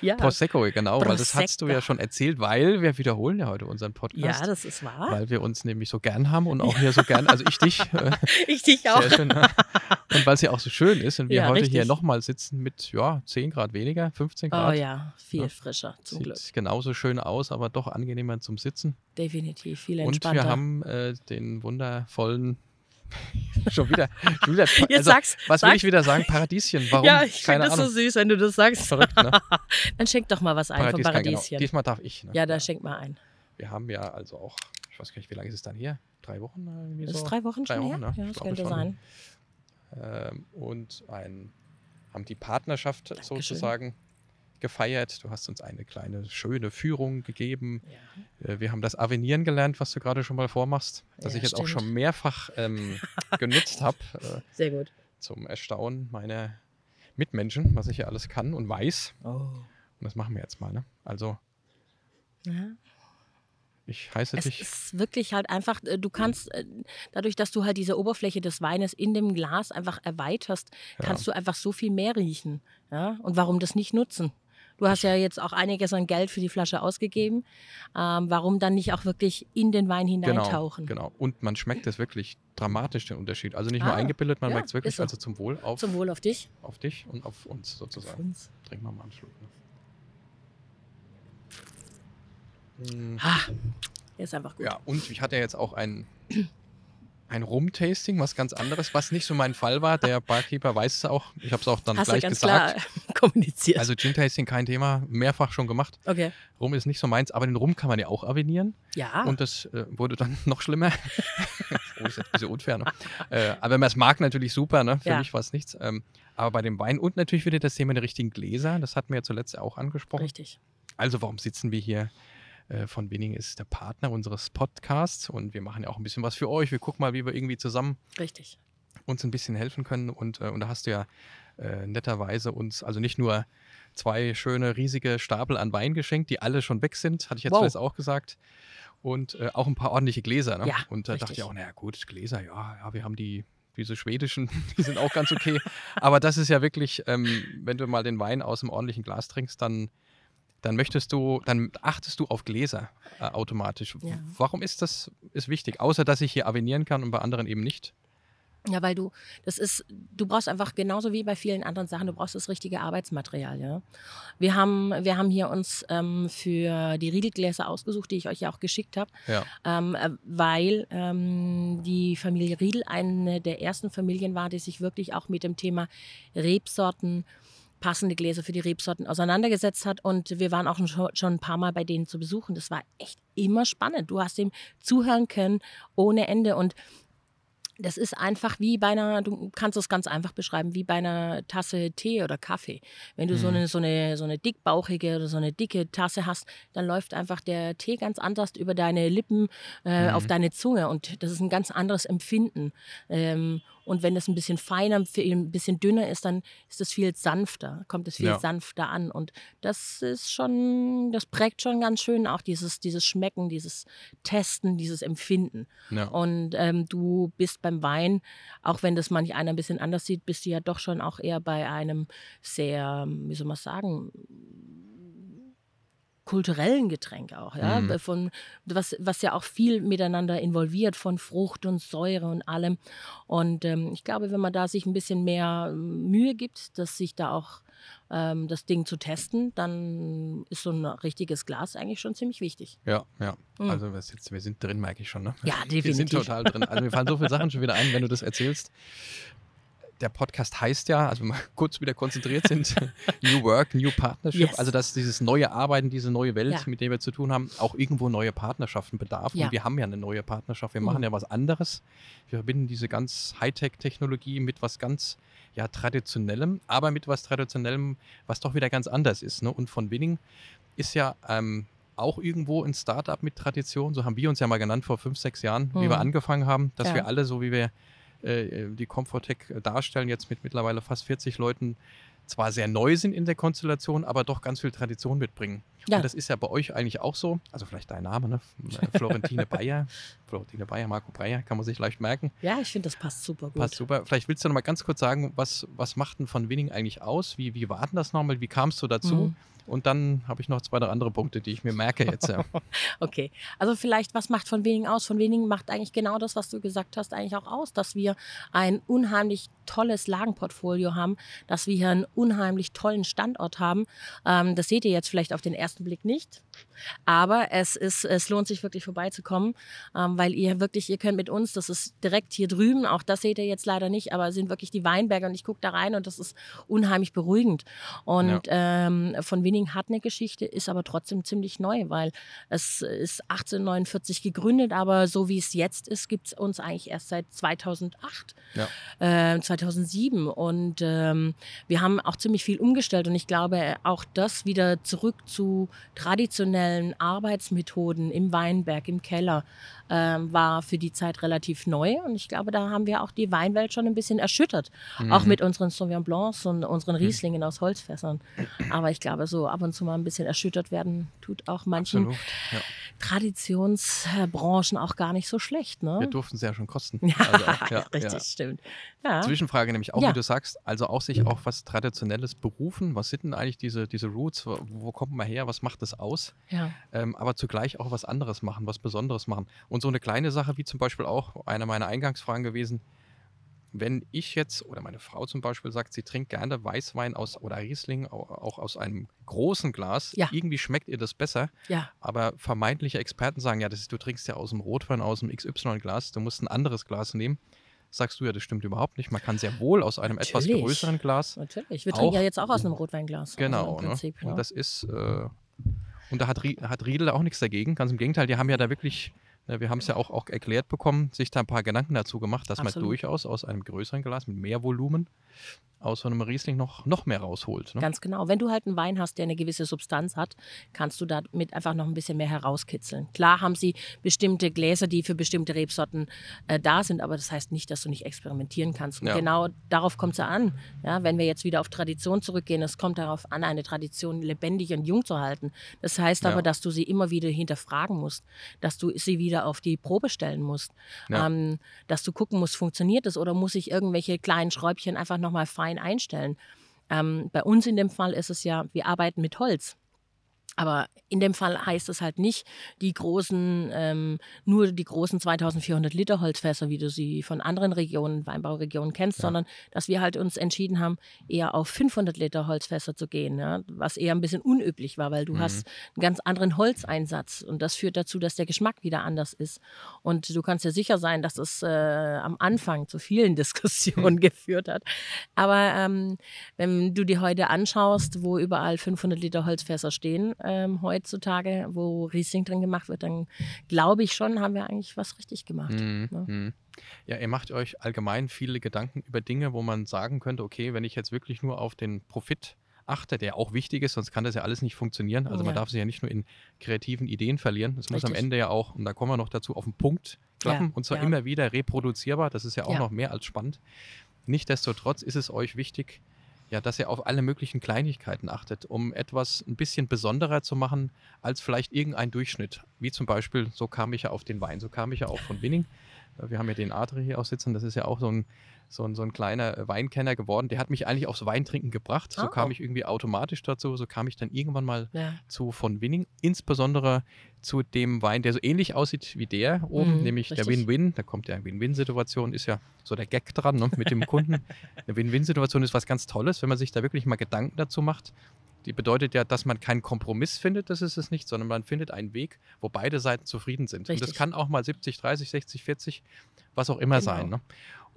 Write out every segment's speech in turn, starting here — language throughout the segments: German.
ja. Prosecco, genau, weil das hast du ja Prosecco. schon erzählt, weil wir wiederholen ja heute unseren Ja, Podcast. das ist wahr. Weil wir uns nämlich so gern haben und auch hier so gern, also ich dich, äh, Ich dich auch. schön. ne? Und weil es ja auch so schön ist und wir Ja, heute hier richtig. nochmal sitzen mit, ja, 10 Grad weniger, 15 Oh Grad. ja, viel Ja. frischer, zum Sieht Glück. genauso schön aus, aber doch angenehmer zum Sitzen. Definitiv, viel Und entspannter. wir haben äh, den wundervollen, schon wieder, schon wieder Jetzt also, sag's, was will sag's. ich wieder sagen? Paradieschen. Warum? ja, ich finde das Ahnung. so süß, wenn du das sagst. Verrückt, ne? Dann schenk doch mal was ein vom Paradies, genau. Paradieschen. Diesmal darf ich. Ne? Ja, da schenk mal ein. Wir haben ja also auch, ich weiß gar nicht, wie lange ist es dann hier? Drei Wochen? Irgendwie Das so? ist drei Wochen Drei schon Wochen, her? ne? Ja, das könnte schon. sein. ähm, und ein, haben die Partnerschaft Dankeschön. sozusagen gefeiert. Du hast uns eine kleine, schöne Führung gegeben. Ja. Äh, wir haben das Avenieren gelernt, was du gerade schon mal vormachst, das Ja, ich jetzt auch stimmt. schon mehrfach ähm, genutzt habe, äh, Sehr gut. zum Erstaunen meiner Mitmenschen, was ich hier alles kann und weiß. Oh. Und das machen wir jetzt mal. Ne? Also, Ja. ich heiße Es dich. ist wirklich halt einfach, äh, du kannst, äh, dadurch, dass du halt diese Oberfläche des Weines in dem Glas einfach erweiterst, kannst du einfach so viel mehr riechen. Ja? Und warum das nicht nutzen? Du hast ja jetzt auch einiges an Geld für die Flasche ausgegeben. Ähm, warum dann nicht auch wirklich in den Wein Genau, hineintauchen? genau. Und man schmeckt es wirklich dramatisch, den Unterschied. Also nicht nur Ah, eingebildet, man ja, merkt es wirklich. so. Also zum Wohl auf, Zum Wohl auf dich. auf dich und auf uns sozusagen. uns. Trinken wir mal einen Schluck. Ne? Mm, Ah, der ist einfach gut. Ja, und ich hatte jetzt auch ein, ein Rum-Tasting, was ganz anderes, was nicht so mein Fall war. Der Barkeeper weiß es auch. Ich habe es auch dann Hast du gleich ganz gesagt. klar kommuniziert. Also Gin-Tasting kein Thema, mehrfach schon gemacht. okay. Rum ist nicht so meins, aber den Rum kann man ja auch avenieren. Ja. Und das äh, wurde dann noch schlimmer. oh, ist jetzt ein bisschen unfair. Ne? Äh, aber wenn man es mag, natürlich super. Ne? Für Ja. mich war es nichts. Ähm, aber bei dem Wein und natürlich wieder das Thema der richtigen Gläser. Das hatten wir ja zuletzt auch angesprochen. Richtig. Also warum sitzen wir hier? Äh, Von Winning ist der Partner unseres Podcasts und wir machen ja auch ein bisschen was für euch. Wir gucken mal, wie wir irgendwie zusammen Richtig. uns ein bisschen helfen können. Und, äh, und da hast du ja äh, netterweise uns also nicht nur zwei schöne riesige Stapel an Wein geschenkt, die alle schon weg sind, hatte ich jetzt Wow. zuletzt auch gesagt. Und äh, auch ein paar ordentliche Gläser. Ne? Ja, und da dachte richtig. ich auch, naja gut, Gläser, ja, ja, wir haben die, diese schwedischen, die sind auch ganz okay. Aber das ist ja wirklich, ähm, wenn du mal den Wein aus einem ordentlichen Glas trinkst, dann, dann möchtest du, dann achtest du auf Gläser äh, automatisch. Ja. Warum ist das ist wichtig? Außer dass ich hier avenieren kann und bei anderen eben nicht. Ja, weil du, das ist, du brauchst einfach genauso wie bei vielen anderen Sachen, du brauchst das richtige Arbeitsmaterial. Ja? Wir, haben, wir haben hier uns ähm, für die Riedelgläser ausgesucht, die ich euch ja auch geschickt habe, Ja. ähm, äh, weil ähm, die Familie Riedel eine der ersten Familien war, die sich wirklich auch mit dem Thema Rebsorten passende Gläser für die Rebsorten auseinandergesetzt hat. Und wir waren auch schon, ein paar Mal bei denen zu besuchen. Das war echt immer spannend. Du hast dem zuhören können ohne Ende. Und das ist einfach wie bei einer, du kannst es ganz einfach beschreiben, wie bei einer Tasse Tee oder Kaffee. Wenn du so, Mhm. eine, so, eine, so eine dickbauchige oder so eine dicke Tasse hast, dann läuft einfach der Tee ganz anders über deine Lippen, äh, auf Mhm. deine Zunge und das ist ein ganz anderes Empfinden. Ähm, und wenn das ein bisschen feiner, ein bisschen dünner ist, dann ist es viel sanfter, kommt es viel Ja. sanfter an. Und das ist schon, das prägt schon ganz schön auch dieses, dieses Schmecken, dieses Testen, dieses Empfinden. Ja. Und ähm, du bist beim Wein, auch wenn das manch einer ein bisschen anders sieht, bist du ja doch schon auch eher bei einem sehr, wie soll man sagen, kulturellen Getränk auch, ja, Mhm. von was, was ja auch viel miteinander involviert von Frucht und Säure und allem. Und ähm, ich glaube, wenn man da sich ein bisschen mehr ähm, Mühe gibt, dass sich da auch ähm, das Ding zu testen, dann ist so ein richtiges Glas eigentlich schon ziemlich wichtig. Ja, ja. Mhm. Also wir sind, wir sind drin, merke ich schon. Ne? Ja, Wir sind definitiv. total drin. Also mir fallen so viele Sachen schon wieder ein, wenn du das erzählst. Der Podcast heißt ja, also wenn wir kurz wieder konzentriert sind, New Work, New Partnership. Yes. Also dass dieses neue Arbeiten, diese neue Welt, Ja. mit der wir zu tun haben, auch irgendwo neue Partnerschaften bedarf. Ja. Und wir haben ja eine neue Partnerschaft. Wir Mhm. machen ja was anderes. Wir verbinden diese ganz Hightech-Technologie mit was ganz ja, Traditionellem, aber mit was Traditionellem, was doch wieder ganz anders ist. Ne? Und von Winning ist ja ähm, auch irgendwo ein Startup mit Tradition. So haben wir uns ja mal genannt vor fünf, sechs Jahren, wie Mhm. wir angefangen haben, dass Ja. wir alle, so wie wir äh, die Comfortech darstellen, jetzt mit mittlerweile fast 40 Leuten, zwar sehr neu sind in der Konstellation, aber doch ganz viel Tradition mitbringen. Ja. Und das ist ja bei euch eigentlich auch so. Also vielleicht dein Name, ne? Äh, Florentine Bayer. Florentine Bayer, Marco Breyer, kann man sich leicht merken. Ja, ich finde, das passt super gut. Passt super. Vielleicht willst du noch mal ganz kurz sagen, was, was macht denn von Winning eigentlich aus? Wie, wie war denn das nochmal? Wie kamst du dazu? Mhm. Und dann habe ich noch zwei, drei andere Punkte, die ich mir merke jetzt. Ja. okay, also vielleicht, was macht von wenigen aus? Von wenigen macht eigentlich genau das, was du gesagt hast, eigentlich auch aus, dass wir ein unheimlich tolles Lagenportfolio haben, dass wir hier einen unheimlich tollen Standort haben. Ähm, das seht ihr jetzt vielleicht auf den ersten Blick nicht, aber es, ist, es lohnt sich wirklich vorbeizukommen, ähm, weil ihr wirklich, ihr könnt mit uns, das ist direkt hier drüben, auch das seht ihr jetzt leider nicht, aber sind wirklich die Weinberge und ich gucke da rein und das ist unheimlich beruhigend. Und ja. ähm, von Winning hat eine Geschichte, ist aber trotzdem ziemlich neu, weil es ist 1849 gegründet, aber so wie es jetzt ist, gibt es uns eigentlich erst seit 2008, ja. äh, 2007. Und ähm, wir haben auch ziemlich viel umgestellt und ich glaube, auch das wieder zurück zu traditionellen Arbeitsmethoden im Weinberg, im Keller, ähm, war für die Zeit relativ neu. Und ich glaube, da haben wir auch die Weinwelt schon ein bisschen erschüttert. Mhm. Auch mit unseren Sauvignon Blancs und unseren mhm. Rieslingen aus Holzfässern. Aber ich glaube, so ab und zu mal ein bisschen erschüttert werden tut auch manchen ja. Traditionsbranchen auch gar nicht so schlecht. Ne? Wir durften es ja schon kosten. Ja, also ja richtig, ja. stimmt. Zwischenfrage nämlich auch, wie du sagst, also auch sich auch was Traditionelles berufen. Was sind denn eigentlich diese, diese Roots? Wo, wo kommt man her? Was macht das aus? Ja. Ähm, aber zugleich auch was anderes machen, was Besonderes machen. Und so eine kleine Sache wie zum Beispiel auch eine meiner Eingangsfragen gewesen, wenn ich jetzt oder meine Frau zum Beispiel sagt, sie trinkt gerne Weißwein aus oder Riesling auch aus einem großen Glas, ja. irgendwie schmeckt ihr das besser. Ja. Aber vermeintliche Experten sagen, ja, das ist, du trinkst ja aus dem Rotwein, aus dem XY-Glas, du musst ein anderes Glas nehmen. Sagst du ja, das stimmt überhaupt nicht. Man kann sehr wohl aus einem Natürlich. etwas größeren Glas. Natürlich. Wir trinken ja jetzt auch aus einem Rotweinglas. Genau. Also Prinzip, ne? Und das ist, äh, und da hat, hat Riedel auch nichts dagegen. Ganz im Gegenteil, die haben ja da wirklich wir haben es ja auch, auch erklärt bekommen, sich da ein paar Gedanken dazu gemacht, dass Absolut. man durchaus aus einem größeren Glas mit mehr Volumen aus so einem Riesling noch, noch mehr rausholt. Ne? Ganz genau. Wenn du halt einen Wein hast, der eine gewisse Substanz hat, kannst du damit einfach noch ein bisschen mehr herauskitzeln. Klar haben sie bestimmte Gläser, die für bestimmte Rebsorten äh, da sind, aber das heißt nicht, dass du nicht experimentieren kannst. Und ja. genau darauf kommt es ja an. Ja, wenn wir jetzt wieder auf Tradition zurückgehen, es kommt darauf an, eine Tradition lebendig und jung zu halten. Das heißt ja. aber, dass du sie immer wieder hinterfragen musst, dass du sie wieder auf die Probe stellen musst, ja. ähm, dass du gucken musst, funktioniert das oder muss ich irgendwelche kleinen Schräubchen einfach nochmal fein fein einstellen. Ähm, bei uns in dem Fall ist es ja, wir arbeiten mit Holz. Aber in dem Fall heißt es halt nicht die großen, ähm, nur die großen 2400 Liter Holzfässer, wie du sie von anderen Regionen, Weinbauregionen kennst, ja. sondern dass wir halt uns entschieden haben, eher auf 500 Liter Holzfässer zu gehen, ja? was eher ein bisschen unüblich war, weil du mhm. hast einen ganz anderen Holzeinsatz und das führt dazu, dass der Geschmack wieder anders ist. Und du kannst ja sicher sein, dass es äh, am Anfang zu vielen Diskussionen geführt hat. Aber ähm, wenn du dir heute anschaust, wo überall 500 Liter Holzfässer stehen, ähm, heutzutage, wo Riesling drin gemacht wird, dann glaube ich schon, haben wir eigentlich was richtig gemacht. Mhm. Ne? Mhm. Ja, ihr macht euch allgemein viele Gedanken über Dinge, wo man sagen könnte, okay, wenn ich jetzt wirklich nur auf den Profit achte, der auch wichtig ist, sonst kann das ja alles nicht funktionieren. Also ja. man darf sich ja nicht nur in kreativen Ideen verlieren. Es muss am Ende ja auch, und da kommen wir noch dazu, auf den Punkt klappen ja, und zwar ja. immer wieder reproduzierbar. Das ist ja auch noch mehr als spannend. Nichtsdestotrotz ist es euch wichtig, ja, dass ihr auf alle möglichen Kleinigkeiten achtet, um etwas ein bisschen besonderer zu machen als vielleicht irgendein Durchschnitt. Wie zum Beispiel, so kam ich ja auf den Wein, so kam ich ja auch von Winning. Äh, wir haben ja den Adri hier auch sitzen, das ist ja auch so ein, so ein, so ein kleiner äh, Weinkenner geworden. Der hat mich eigentlich aufs Weintrinken gebracht. So oh. kam ich irgendwie automatisch dazu. So kam ich dann irgendwann mal ja. zu von Winning. Insbesondere zu dem Wein, der so ähnlich aussieht wie der oben, mhm, nämlich richtig. der Win-Win. Da kommt ja Win-Win-Situation, ist ja so der Gag dran ne, mit dem Kunden. Eine Win-Win-Situation ist was ganz Tolles, wenn man sich da wirklich mal Gedanken dazu macht. Die bedeutet ja, dass man keinen Kompromiss findet, das ist es nicht, sondern man findet einen Weg, wo beide Seiten zufrieden sind. Richtig. Und das kann auch mal 70, 30, 60, 40, was auch immer genau. sein. Ne?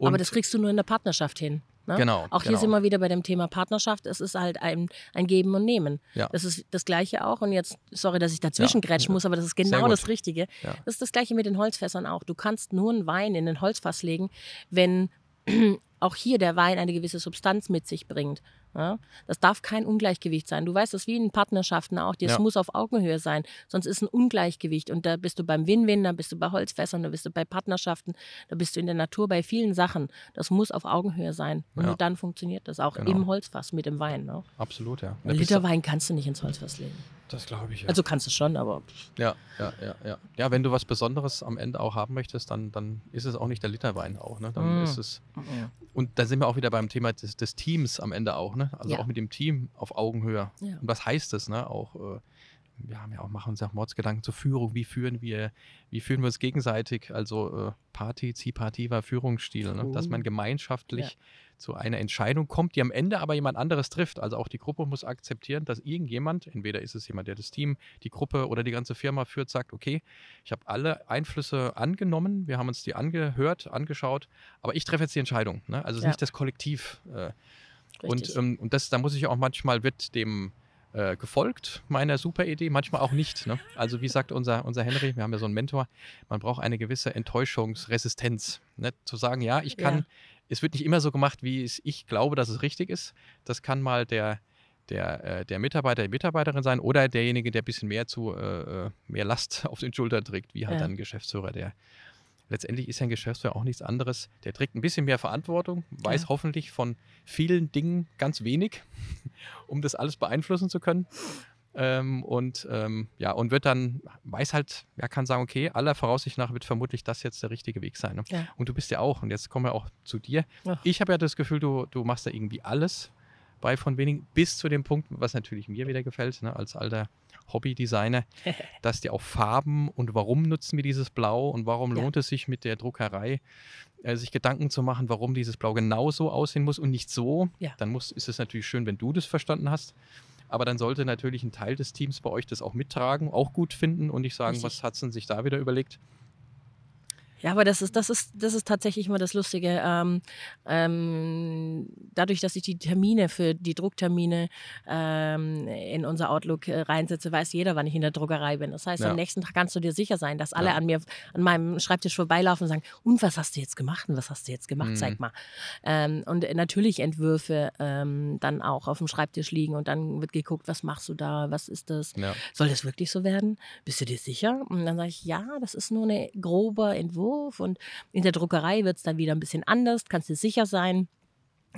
Aber das kriegst du nur in der Partnerschaft hin. Ne? Genau. Auch hier genau. sind wir wieder bei dem Thema Partnerschaft. Es ist halt ein, ein Geben und Nehmen. Ja. Das ist das Gleiche auch. Und jetzt, sorry, dass ich dazwischen ja. grätschen muss, aber das ist genau das Richtige. Ja. Das ist das Gleiche mit den Holzfässern auch. Du kannst nur einen Wein in ein Holzfass legen, wenn auch hier der Wein eine gewisse Substanz mit sich bringt. Ja, das darf kein Ungleichgewicht sein. Du weißt das wie in Partnerschaften auch. Das ja. muss auf Augenhöhe sein. Sonst ist ein Ungleichgewicht. Und da bist du beim Win-Win, da bist du bei Holzfässern, da bist du bei Partnerschaften, da bist du in der Natur bei vielen Sachen. Das muss auf Augenhöhe sein. Und ja. nur dann funktioniert das auch genau. im Holzfass mit dem Wein. Ne? Absolut, ja. Ein Liter Wein kannst du nicht ins Holzfass legen. Das glaube ich, ja. Also kannst du schon, aber Ja, ja, ja, ja. Ja, wenn du was Besonderes am Ende auch haben möchtest, dann, dann ist es auch nicht der Literwein auch, ne? Dann Mm. ist es. Und da sind wir auch wieder beim Thema des, des Teams am Ende auch, ne? Also Ja. auch mit dem Team auf Augenhöhe. Ja. Und was heißt das, ne? Auch, äh, wir haben ja auch, machen uns ja auch Mordsgedanken zur Führung. Wie führen wir, wie führen wir uns gegenseitig? Also äh, partizipativer Führungsstil, ne? Dass man gemeinschaftlich zu einer Entscheidung kommt, die am Ende aber jemand anderes trifft. Also auch die Gruppe muss akzeptieren, dass irgendjemand, entweder ist es jemand, der das Team, die Gruppe oder die ganze Firma führt, sagt, okay, ich habe alle Einflüsse angenommen, wir haben uns die angehört, angeschaut, aber ich treffe jetzt die Entscheidung. Ne? Also es ist Ja. nicht das Kollektiv. Äh, und, ähm, und das, da muss ich auch manchmal wird dem äh, gefolgt, meiner super Idee, manchmal auch nicht. Ne? Also wie sagt unser, unser Henry, wir haben ja so einen Mentor, man braucht eine gewisse Enttäuschungsresistenz. Ne? Zu sagen, ja, ich kann, Ja. es wird nicht immer so gemacht, wie es, ich glaube, dass es richtig ist. Das kann mal der, der, äh, der Mitarbeiter, die Mitarbeiterin sein oder derjenige, der ein bisschen mehr zu äh, äh, mehr Last auf den Schultern trägt, wie halt Ja. ein Geschäftsführer, der letztendlich ist ja ein Geschäftsführer auch nichts anderes. Der trägt ein bisschen mehr Verantwortung, weiß Ja. hoffentlich von vielen Dingen ganz wenig, um das alles beeinflussen zu können. Ähm, und ähm, ja, und wird dann, weiß halt, ja, kann sagen, okay, aller Voraussicht nach wird vermutlich das jetzt der richtige Weg sein. Ne? Ja. Und du bist ja auch, und jetzt kommen wir auch zu dir. Ach. Ich habe ja das Gefühl, du, du machst da irgendwie alles bei von wenigen, bis zu dem Punkt, was natürlich mir wieder gefällt, ne, als alter Hobby-Designer, dass dir auch Farben und warum nutzen wir dieses Blau und warum Ja. lohnt es sich mit der Druckerei, äh, sich Gedanken zu machen, warum dieses Blau genau so aussehen muss und nicht so. Ja. Dann muss, ist es natürlich schön, wenn du das verstanden hast. Aber dann sollte natürlich ein Teil des Teams bei euch das auch mittragen, auch gut finden und nicht sagen, Richtig. was hat sie sich da wieder überlegt. Ja, aber das ist, das ist, das ist tatsächlich immer das Lustige. Ähm, ähm, dadurch, dass ich die Termine für die Drucktermine ähm, in unser Outlook äh, reinsetze, weiß jeder, wann ich in der Druckerei bin. Das heißt, Ja. am nächsten Tag kannst du dir sicher sein, dass alle Ja. an mir, an meinem Schreibtisch vorbeilaufen und sagen, und was hast du jetzt gemacht? Und was hast du jetzt gemacht? Mhm. Zeig mal. Ähm, und natürlich Entwürfe ähm, dann auch auf dem Schreibtisch liegen und dann wird geguckt, was machst du da? Was ist das? Ja. soll das wirklich so werden? Bist du dir sicher? Und dann sage ich, ja, das ist nur ein grober Entwurf und in der Druckerei wird es dann wieder ein bisschen anders, kannst dir sicher sein.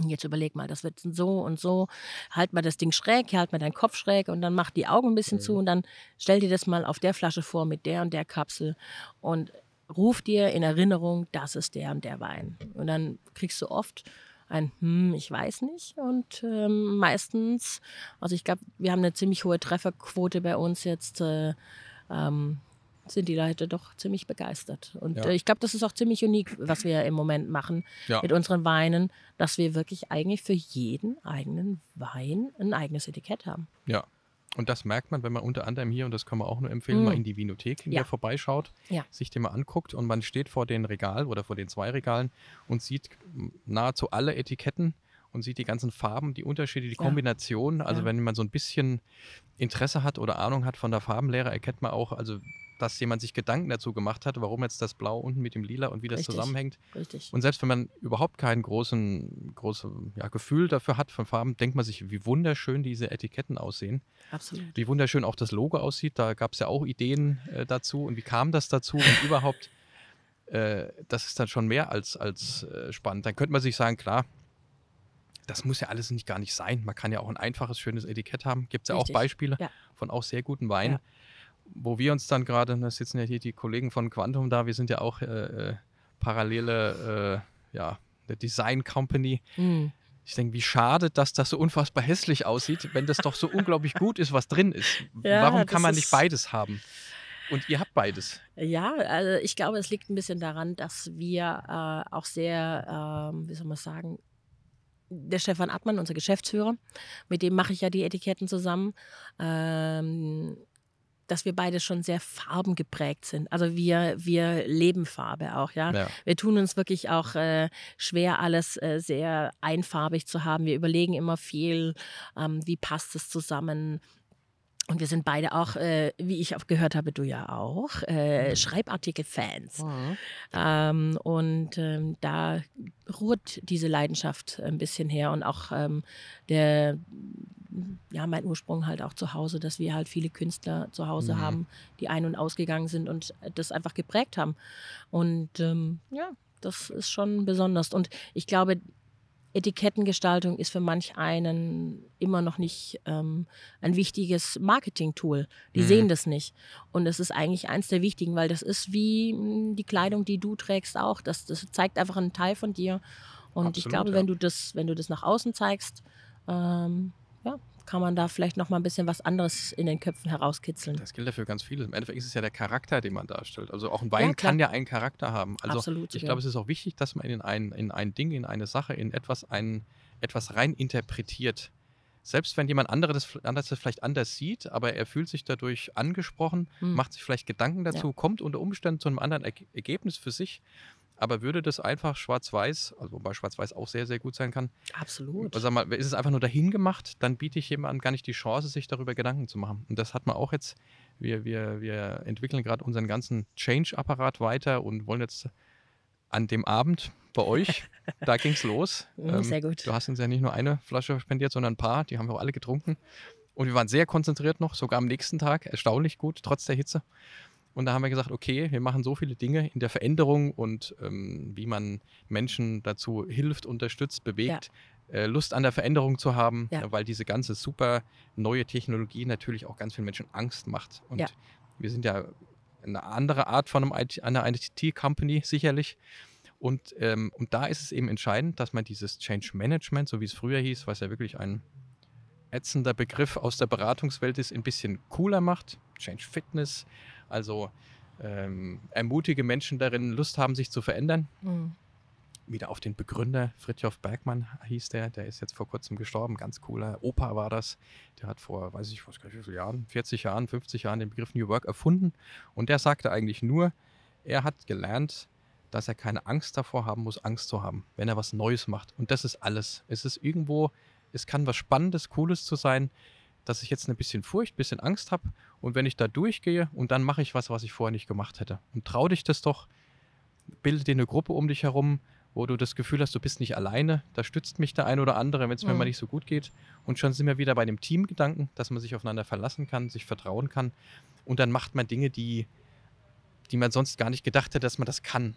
Jetzt überleg mal, das wird so und so. Halt mal das Ding schräg, halt mal deinen Kopf schräg und dann mach die Augen ein bisschen Mhm. zu und dann stell dir das mal auf der Flasche vor mit der und der Kapsel und ruf dir in Erinnerung, das ist der und der Wein. Und dann kriegst du oft ein Hm, ich weiß nicht. Und ähm, meistens, also ich glaube, wir haben eine ziemlich hohe Trefferquote bei uns jetzt. Äh, ähm, sind die Leute doch ziemlich begeistert. Und Ja. äh, ich glaube, das ist auch ziemlich unique, was wir im Moment machen Ja. mit unseren Weinen, dass wir wirklich eigentlich für jeden eigenen Wein ein eigenes Etikett haben. Ja. Und das merkt man, wenn man unter anderem hier, und das kann man auch nur empfehlen, Mm. mal in die Vinothek, in Ja. der vorbeischaut, Ja. sich den mal anguckt und man steht vor den Regal oder vor den zwei Regalen und sieht nahezu alle Etiketten und sieht die ganzen Farben, die Unterschiede, die Ja. Kombinationen. Also Ja. wenn man so ein bisschen Interesse hat oder Ahnung hat von der Farbenlehre, erkennt man auch, also dass jemand sich Gedanken dazu gemacht hat, warum jetzt das Blau unten mit dem Lila und wie das Richtig. zusammenhängt. Richtig. Und selbst wenn man überhaupt kein großen, großes ja, Gefühl dafür hat von Farben, denkt man sich, wie wunderschön diese Etiketten aussehen. Absolut. Wie wunderschön auch das Logo aussieht. Da gab es ja auch Ideen äh, dazu. Und wie kam das dazu? Und überhaupt, äh, das ist dann schon mehr als, als äh, spannend. Dann könnte man sich sagen, klar, das muss ja alles nicht gar nicht sein. Man kann ja auch ein einfaches, schönes Etikett haben. Gibt es ja auch. Beispiele Ja. von auch sehr guten Weinen. Ja. Wo wir uns dann gerade, da sitzen ja hier die Kollegen von Quantum da, wir sind ja auch äh, äh, parallele, äh, ja, eine Design Company. Mm. Ich denke, wie schade, dass das so unfassbar hässlich aussieht, wenn das doch so unglaublich gut ist, was drin ist. Ja, Warum kann man nicht beides haben? Und ihr habt beides. Ja, also ich glaube, es liegt ein bisschen daran, dass wir äh, auch sehr, ähm, wie soll man sagen, der Stefan Attmann, unser Geschäftsführer, mit dem mache ich ja die Etiketten zusammen, ähm, dass wir beide schon sehr farbengeprägt sind. Also wir, wir leben Farbe auch, ja. Ja. Wir tun uns wirklich auch äh, schwer, alles äh, sehr einfarbig zu haben. Wir überlegen immer viel, ähm, wie passt es zusammen. Und wir sind beide auch, äh, wie ich auch gehört habe, du ja auch, äh, Schreibartikel-Fans. Ähm, und ähm, da ruht diese Leidenschaft ein bisschen her und auch ähm, der, ja, mein Ursprung halt auch zu Hause, dass wir halt viele Künstler zu Hause Mhm. haben, die ein- und ausgegangen sind und das einfach geprägt haben. Und ähm, ja, das ist schon besonders. Und ich glaube, Etikettengestaltung ist für manch einen immer noch nicht ähm, ein wichtiges Marketing-Tool. Die Mhm. sehen das nicht. Und das ist eigentlich eins der wichtigen, weil das ist wie mh, die Kleidung, die du trägst auch. Das, das zeigt einfach einen Teil von dir. Und ich Absolut, glaube, ja. wenn du das, wenn du das nach außen zeigst, ähm, ja, kann man da vielleicht noch mal ein bisschen was anderes in den Köpfen herauskitzeln. Das gilt ja für ganz viele. Im Endeffekt ist es ja der Charakter, den man darstellt. Also auch ein Wein klar. kann ja einen Charakter haben. Also Absolut, ich ja. glaube, es ist auch wichtig, dass man in ein, in ein Ding, in eine Sache, in etwas, ein, etwas rein interpretiert. Selbst wenn jemand andere das, anderes das vielleicht anders sieht, aber er fühlt sich dadurch angesprochen, Hm. macht sich vielleicht Gedanken dazu, kommt unter Umständen zu einem anderen Erge- Ergebnis für sich, aber würde das einfach schwarz-weiß, also wobei schwarz-weiß auch sehr, sehr gut sein kann, Absolut. also sag mal, ist es einfach nur dahin gemacht, dann biete ich jemandem gar nicht die Chance, sich darüber Gedanken zu machen. Und das hat man auch jetzt. Wir, wir, wir entwickeln gerade unseren ganzen Change-Apparat weiter und wollen jetzt an dem Abend bei euch, da ging es los. Mm, Ähm, sehr gut. Du hast uns ja nicht nur eine Flasche spendiert, sondern ein paar. Die haben wir auch alle getrunken. Und wir waren sehr konzentriert noch, sogar am nächsten Tag. Erstaunlich gut, trotz der Hitze. Und da haben wir gesagt, okay, wir machen so viele Dinge in der Veränderung und ähm, wie man Menschen dazu hilft, unterstützt, bewegt, äh, Lust an der Veränderung zu haben, Ja. äh, weil diese ganze super neue Technologie natürlich auch ganz vielen Menschen Angst macht. Und Ja. wir sind ja eine andere Art von einem IT, einer IT-Company sicherlich. Und, ähm, und da ist es eben entscheidend, dass man dieses Change Management, so wie es früher hieß, was ja wirklich ein ätzender Begriff aus der Beratungswelt ist, ein bisschen cooler macht. Change Fitness, also ähm, ermutige Menschen darin, Lust haben, sich zu verändern. Mm. Wieder auf den Begründer, Fritjof Bergmann hieß der, der ist jetzt vor kurzem gestorben, ganz cooler Opa war das. Der hat vor, weiß ich, weiß gar nicht wie viele Jahren, 40 Jahren, 50 Jahren den Begriff New Work erfunden. Und der sagte eigentlich nur, er hat gelernt, dass er keine Angst davor haben muss, Angst zu haben, wenn er was Neues macht. Und das ist alles. Es ist irgendwo, es kann was Spannendes, Cooles zu sein, dass ich jetzt ein bisschen Furcht, ein bisschen Angst habe. Und wenn ich da durchgehe und dann mache ich was, was ich vorher nicht gemacht hätte. Und trau dich das doch, bilde dir eine Gruppe um dich herum, wo du das Gefühl hast, du bist nicht alleine. Da stützt mich der ein oder andere, wenn es mir Mhm. mal nicht so gut geht. Und schon sind wir wieder bei dem Teamgedanken, dass man sich aufeinander verlassen kann, sich vertrauen kann. Und dann macht man Dinge, die, die man sonst gar nicht gedacht hätte, dass man das kann.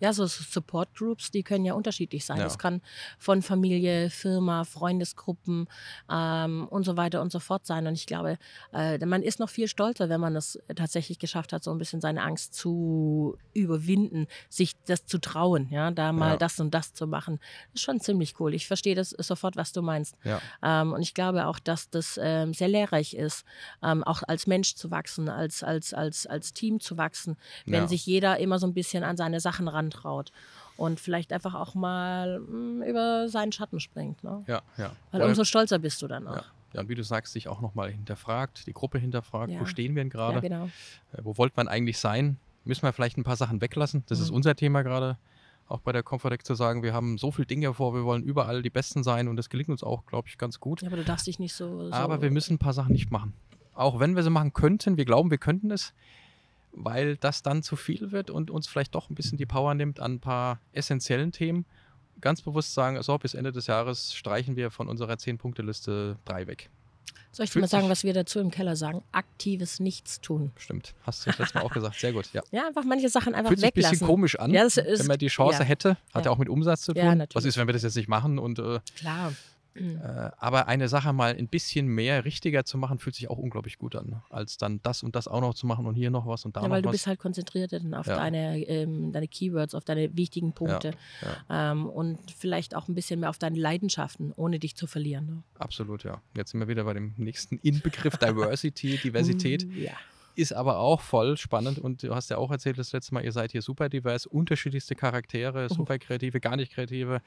Ja, so Support Groups, die können ja unterschiedlich sein. Ja. Es kann von Familie, Firma, Freundesgruppen ähm, und so weiter und so fort sein. Und ich glaube, äh, man ist noch viel stolzer, wenn man es tatsächlich geschafft hat, so ein bisschen seine Angst zu überwinden, sich das zu trauen, ja, da mal Ja. das und das zu machen. Das ist schon ziemlich cool. Ich verstehe das sofort, was du meinst. Ja. Ähm, und ich glaube auch, dass das ähm, sehr lehrreich ist, ähm, auch als Mensch zu wachsen, als, als, als, als Team zu wachsen, wenn sich jeder immer so ein bisschen an seine Sachen rantraut und vielleicht einfach auch mal mh, über seinen Schatten springt. Ne? Ja, ja. Weil Oder- umso stolzer bist du dann auch. ja. ja, und wie du sagst, sich auch nochmal hinterfragt, die Gruppe hinterfragt, wo Ja. stehen wir denn gerade? Ja, genau. Äh, Wo wollte man eigentlich sein? Müssen wir vielleicht ein paar Sachen weglassen? Das ist Mhm. unser Thema gerade. Auch bei der Konferenz zu sagen, wir haben so viele Dinge vor, wir wollen überall die Besten sein und das gelingt uns auch, glaube ich, ganz gut. Ja, aber du darfst dich nicht so. so Aber wir müssen ein paar Sachen nicht machen. Auch wenn wir sie machen könnten, wir glauben, wir könnten es, weil das dann zu viel wird und uns vielleicht doch ein bisschen die Power nimmt an ein paar essentiellen Themen. Ganz bewusst sagen, so, bis Ende des Jahres streichen wir von unserer 10-Punkte-Liste drei weg. Soll ich dir fühlt mal sagen, was wir dazu im Keller sagen? Aktives Nichtstun. Stimmt. Hast du das letzte Mal auch gesagt. Sehr gut. Ja. Ja, einfach manche Sachen einfach Fühlt sich ein weglassen. bisschen komisch an, Ja, ist- wenn man die Chance ja. hätte. Hat ja. Ja. auch mit Umsatz zu tun. Ja, Was natürlich. ist, wenn wir das jetzt nicht machen? Und, äh, Klar. Mhm. äh, aber eine Sache mal ein bisschen mehr richtiger zu machen, fühlt sich auch unglaublich gut an. Als dann das und das auch noch zu machen und hier noch was und da Ja, noch weil du was. bist halt konzentriert auf Ja. deine, ähm, deine Keywords, auf deine wichtigen Punkte Ähm, und vielleicht auch ein bisschen mehr auf deine Leidenschaften, ohne dich zu verlieren. Ne? Absolut, ja. Jetzt sind wir wieder bei dem nächsten Inbegriff Diversity, Diversität. Uh, ja. Ist aber auch voll spannend und du hast ja auch erzählt das letzte Mal, ihr seid hier super divers, unterschiedlichste Charaktere, Oh. super kreative, gar nicht kreative,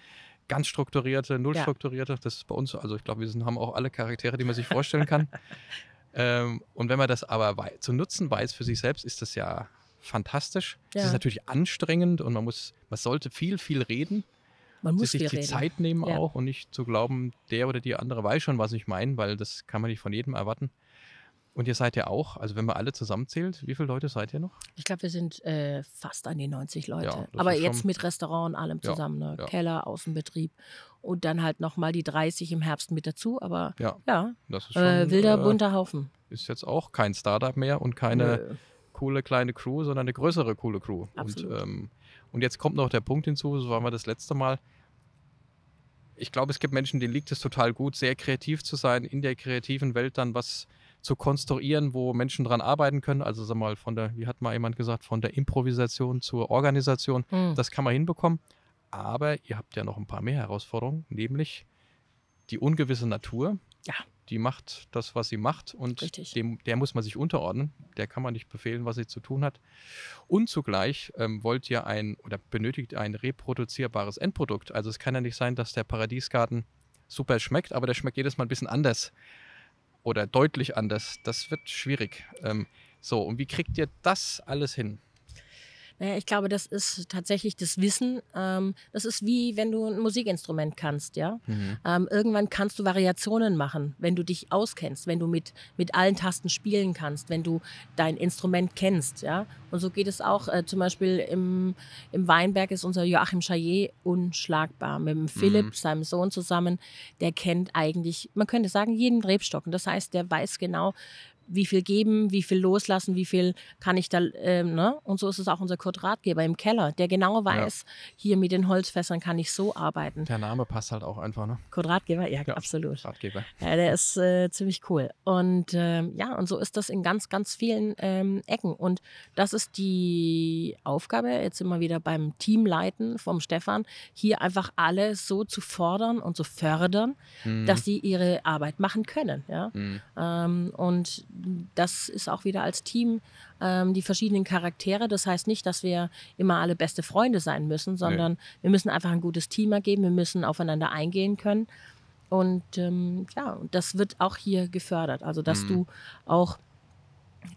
ganz strukturierte, null Ja. strukturierte. Das ist bei uns, also ich glaube, wir sind, haben auch alle Charaktere, die man sich vorstellen kann. ähm, und wenn man das aber wei- zu nutzen weiß für sich selbst, ist das ja fantastisch. Es Ja. ist natürlich anstrengend und man muss, man sollte viel, viel reden Man muss sich die reden. Zeit nehmen Ja. auch und nicht zu glauben, der oder die andere weiß schon, was ich meine, weil das kann man nicht von jedem erwarten. Und ihr seid ja auch, also wenn man alle zusammenzählt, wie viele Leute seid ihr noch? Ich glaube, wir sind äh, fast an die 90 Leute. Ja, Aber jetzt mit Restaurant und allem Ja, zusammen. Ne? ja. Keller, Außenbetrieb. Und dann halt nochmal die 30 im Herbst mit dazu. Aber Ja, ja, das ist äh, schon, wilder, äh, bunter Haufen. ist jetzt auch kein Startup mehr und keine Nö. coole kleine Crew, sondern eine größere coole Crew. Absolut. Und, ähm, und jetzt kommt noch der Punkt hinzu, so waren wir das letzte Mal. ich glaube, es gibt Menschen, denen liegt es total gut, sehr kreativ zu sein, in der kreativen Welt dann was zu konstruieren, wo Menschen dran arbeiten können. Also sag mal, von der, wie hat mal jemand gesagt, von der Improvisation zur Organisation. Mhm. Das kann man hinbekommen. Aber ihr habt ja noch ein paar mehr Herausforderungen, nämlich die ungewisse Natur. Ja. Die macht das, was sie macht und Richtig. dem, der muss man sich unterordnen. Der kann man nicht befehlen, was sie zu tun hat. Und zugleich ähm, wollt ihr ein oder benötigt ein reproduzierbares Endprodukt. Also es kann ja nicht sein, dass der Paradiesgarten super schmeckt, aber der schmeckt jedes Mal ein bisschen anders oder deutlich anders. Das wird schwierig. Ähm, so, und wie kriegt ihr das alles hin? Naja, ich glaube, das ist tatsächlich das Wissen. Ähm, das ist wie wenn du ein Musikinstrument kannst, ja. Ähm, irgendwann kannst du Variationen machen, wenn du dich auskennst, wenn du mit, mit allen Tasten spielen kannst, wenn du dein Instrument kennst, ja. Und so geht es auch. Äh, zum Beispiel im, im Weinberg ist unser Joachim Chaillet unschlagbar. Mit dem Philipp, Mhm. seinem Sohn zusammen, der kennt eigentlich, man könnte sagen, jeden Rebstocken. Das heißt, der weiß genau, wie viel geben, wie viel loslassen, wie viel kann ich da, ähm, ne? Und so ist es auch unser Quadratgeber im Keller, der genau weiß, hier mit den Holzfässern kann ich so arbeiten. Der Name passt halt auch einfach, ne? Quadratgeber, ja, Ja. absolut. Ratgeber. Ja, der ist äh, ziemlich cool. Und ähm, ja, und so ist das in ganz, ganz vielen ähm, Ecken. Und das ist die Aufgabe, jetzt immer wieder beim Teamleiten vom Stefan, hier einfach alle so zu fordern und zu fördern, Mhm. dass sie ihre Arbeit machen können. Ja? Mhm. Ähm, und das ist auch wieder als Team ähm, die verschiedenen Charaktere. Das heißt nicht, dass wir immer alle beste Freunde sein müssen, sondern wir müssen einfach ein gutes Team ergeben. Wir müssen aufeinander eingehen können. Und ähm, ja, das wird auch hier gefördert. Also, dass Mhm. du auch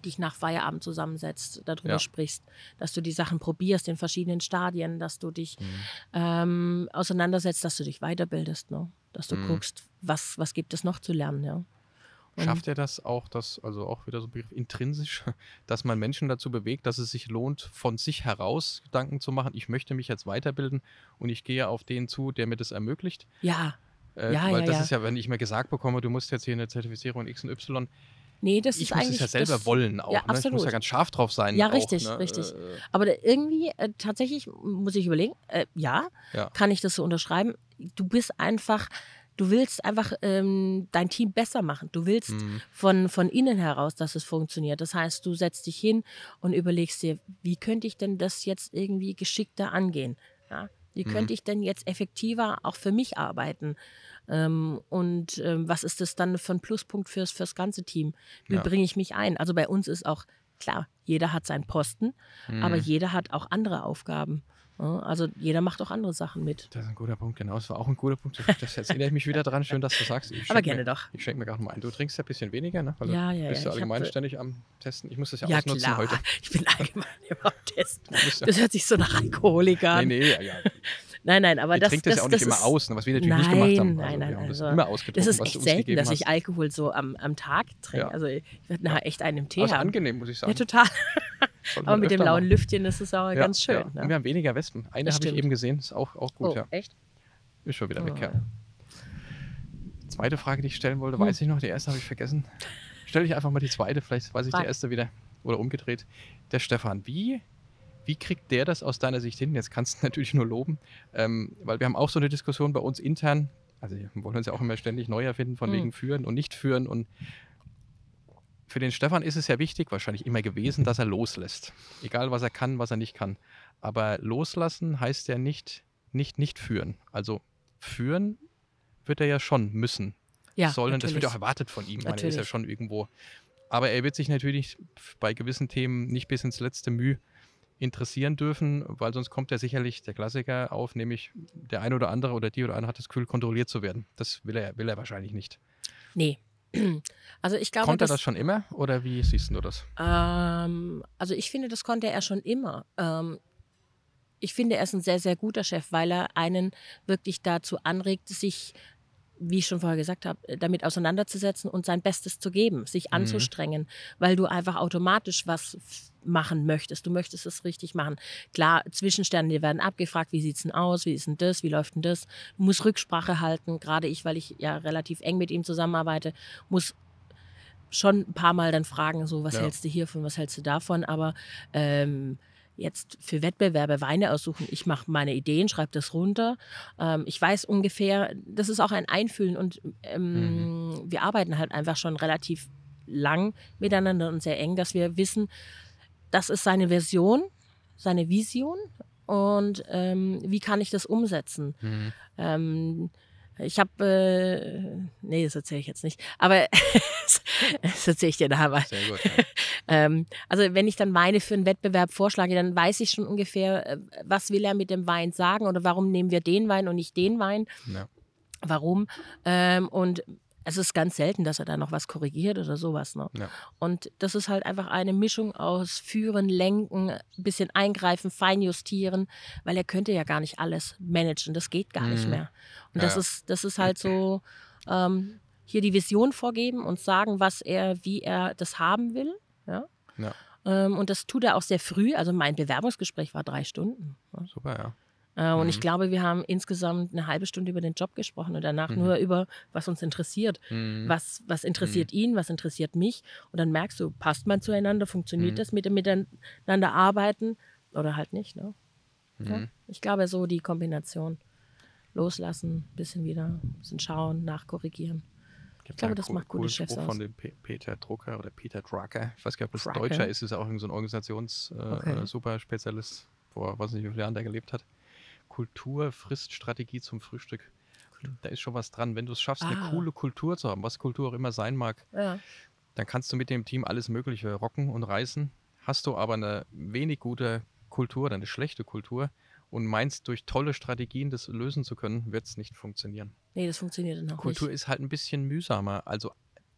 dich nach Feierabend zusammensetzt, darüber Ja. sprichst, dass du die Sachen probierst in verschiedenen Stadien, dass du dich Mhm. ähm, auseinandersetzt, dass du dich weiterbildest, ne? dass du Mhm. guckst, was, was gibt es noch zu lernen. Ja? Und- Schafft er das auch, das, also auch wieder so ein Begriff intrinsisch, dass man Menschen dazu bewegt, dass es sich lohnt, von sich heraus Gedanken zu machen, ich möchte mich jetzt weiterbilden und ich gehe auf den zu, der mir das ermöglicht? Ja, Äh, Ja, weil ja, das ja. ist ja, wenn ich mir gesagt bekomme, du musst jetzt hier eine Zertifizierung X und Y, nee, das ich ist muss eigentlich. es ja selber das, wollen auch. ja, ne? Ich muss ja ganz scharf drauf sein. Ja, auch, richtig, ne? richtig. Äh, Aber da irgendwie, äh, tatsächlich muss ich überlegen, äh, ja, Ja. kann ich das so unterschreiben. Du bist einfach, du willst einfach ähm, dein Team besser machen. Du willst Mhm. von, von innen heraus, dass es funktioniert. Das heißt, du setzt dich hin und überlegst dir, wie könnte ich denn das jetzt irgendwie geschickter angehen? Ja? Wie Mhm. könnte ich denn jetzt effektiver auch für mich arbeiten? Ähm, und ähm, was ist das dann für ein Pluspunkt fürs, fürs ganze Team? Wie Ja. bringe ich mich ein? Also bei uns ist auch klar, jeder hat seinen Posten, aber Mhm. jeder hat auch andere Aufgaben. Ja, Also jeder macht auch andere Sachen mit. Das ist ein guter Punkt, genau. Das war auch ein guter Punkt. Das jetzt erinnere ich mich wieder dran. Schön, dass du sagst. Ich Aber gerne mir, doch. Ich schenke mir gerade mal ein. Du trinkst ja ein bisschen weniger, ne? Weil Ja, du ja, bist ja. Ich allgemein äh, ständig am Testen. Ich muss das ja, Ja, ausnutzen klar. heute. Ich bin allgemein immer am Testen. Du Das hört sich so nach Alkoholiker an. nee, nee, ja, ja. Nein, nein, aber Ihr das, trinkt das, das, ja auch nicht immer aus, ne, was wir natürlich nicht gemacht haben. Nein, Also, nein, wir haben das also, immer ausgetrunken, Das ist echt selten, dass ich Alkohol so am, am Tag trinke. Ja. Also ich werde nachher echt einen im Tee Also haben. angenehm, muss ich sagen. Ja, total. Aber mit dem lauen machen. Lüftchen ist es auch Ja, ganz schön. Ja. Und wir Ne? haben weniger Wespen. Eine habe ich eben gesehen, ist auch, auch gut, Oh, ja. echt? Ist schon wieder weg, Oh, ja. ja. Zweite Frage, die ich stellen wollte, Hm. weiß ich noch. Die erste habe ich vergessen. Stell dich einfach mal die zweite, vielleicht weiß ich die erste wieder. Oder umgedreht. Der Stefan, wie, wie kriegt der das aus deiner Sicht hin? Jetzt kannst du natürlich nur loben, ähm, weil wir haben auch so eine Diskussion bei uns intern. Also wir wollen uns ja auch immer ständig neu erfinden, von Hm. wegen führen und nicht führen. Und für den Stefan ist es ja wichtig, wahrscheinlich immer gewesen, dass er loslässt. Egal, was er kann, was er nicht kann. Aber loslassen heißt ja nicht, nicht, nicht führen. Also führen wird er ja schon müssen Ja, sollen. Das wird ja auch natürlich. erwartet von ihm. Meine, er ist ja Natürlich. schon irgendwo. Aber er wird sich natürlich bei gewissen Themen nicht bis ins letzte Mühe interessieren dürfen, weil sonst kommt ja sicherlich der Klassiker auf, nämlich der eine oder andere oder die oder andere hat das Gefühl, kontrolliert zu werden. Das will er, will er wahrscheinlich nicht. Nee. Also ich glaube, Konnte er das, das schon immer oder wie siehst du das? Ähm, also ich finde, das konnte er schon immer. Ähm, ich finde, er ist ein sehr, sehr guter Chef, weil er einen wirklich dazu anregt, sich, wie ich schon vorher gesagt habe, damit auseinanderzusetzen und sein Bestes zu geben, sich anzustrengen, weil du einfach automatisch was machen möchtest. Du möchtest es richtig machen. Klar, Zwischensterne, die werden abgefragt, wie sieht es denn aus, wie ist denn das, wie läuft denn das. Du musst Rücksprache halten, gerade ich, weil ich ja relativ eng mit ihm zusammenarbeite, muss schon ein paar Mal dann fragen, so, was Ja. hältst du hiervon, was hältst du davon, aber ähm, jetzt für Wettbewerbe Weine aussuchen. Ich mache meine Ideen, schreibe das runter. Ähm, ich weiß ungefähr, das ist auch ein Einfühlen und ähm, mhm. wir arbeiten halt einfach schon relativ lang miteinander und sehr eng, dass wir wissen, das ist seine Version, seine Vision und ähm, wie kann ich das umsetzen. Mhm. Ich habe, äh, nee, das erzähle ich jetzt nicht, aber das erzähle ich dir nachher mal. Sehr gut. Ja. ähm, also wenn ich dann Weine für einen Wettbewerb vorschlage, dann weiß ich schon ungefähr, äh, was will er mit dem Wein sagen oder warum nehmen wir den Wein und nicht den Wein. Ja. Warum? Ähm, und es ist ganz selten, dass er da noch was korrigiert oder sowas. Ne? Ja. Und das ist halt einfach eine Mischung aus Führen, Lenken, ein bisschen eingreifen, feinjustieren, weil er könnte ja gar nicht alles managen. Das geht gar mhm. nicht mehr. Und ja, das, Ist, das ist halt so, ähm, hier die Vision vorgeben und sagen, was er, wie er das haben will. Ja. ja. Ähm, und das tut er auch sehr früh. Also mein Bewerbungsgespräch war drei Stunden. Super, ja. Äh, und mhm. ich glaube, wir haben insgesamt eine halbe Stunde über den Job gesprochen und danach mhm. nur über, was uns interessiert. Mhm. Was, was interessiert mhm. ihn, was interessiert mich. Und dann merkst du, passt man zueinander, funktioniert mhm. das mit dem Miteinander arbeiten oder halt nicht. Ne? Ja? Mhm. Ich glaube, so die Kombination. Loslassen, bisschen wieder, bisschen schauen, nachkorrigieren. Ich glaube, das macht gute Chefs aus. von dem Peter Drucker oder Peter Drucker. Ich weiß gar nicht, ob das Drucker. Deutscher ist, ist auch so ein Organisations-Superspezialist, äh, okay. vor weiß nicht, wie viele Jahren der gelebt hat. Kultur frisst Strategie zum Frühstück. Da ist schon was dran. Wenn du es schaffst, ah. eine coole Kultur zu haben, was Kultur auch immer sein mag, ja. dann kannst du mit dem Team alles Mögliche rocken und reißen. Hast du aber eine wenig gute Kultur oder eine schlechte Kultur und meinst, durch tolle Strategien das lösen zu können, wird es nicht funktionieren. Nee, das funktioniert dann auch Kultur nicht. ist halt ein bisschen mühsamer. Also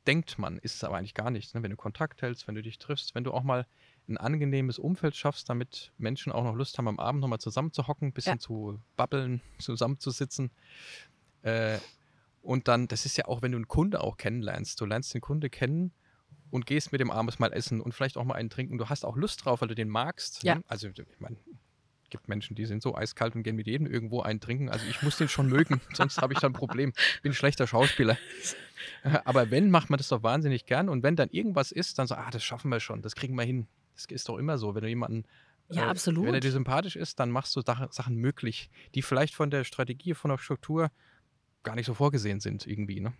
denkt man, ist es aber eigentlich gar nicht. Ne? Wenn du Kontakt hältst, wenn du dich triffst, wenn du auch mal ein angenehmes Umfeld schaffst, damit Menschen auch noch Lust haben, am Abend nochmal zusammenzuhocken, ein bisschen ja. zu babbeln, zusammenzusitzen. Äh, und dann, das ist ja auch, wenn du einen Kunde auch kennenlernst. Du lernst den Kunde kennen und gehst mit dem abends mal essen und vielleicht auch mal einen trinken. Du hast auch Lust drauf, weil du den magst. Ja. Ne? Also, ich meine, gibt Menschen, die sind so eiskalt und gehen mit jedem irgendwo einen trinken. Also ich muss den schon mögen, sonst habe ich dann ein Problem. Bin ein schlechter Schauspieler. Aber wenn, macht man das doch wahnsinnig gern. Und wenn dann irgendwas ist, dann so, ah, das schaffen wir schon, das kriegen wir hin. Das ist doch immer so. Wenn du jemanden ja, äh, absolut. Wenn er dir sympathisch ist, dann machst du Sachen möglich, die vielleicht von der Strategie, von der Struktur gar nicht so vorgesehen sind irgendwie. Ne?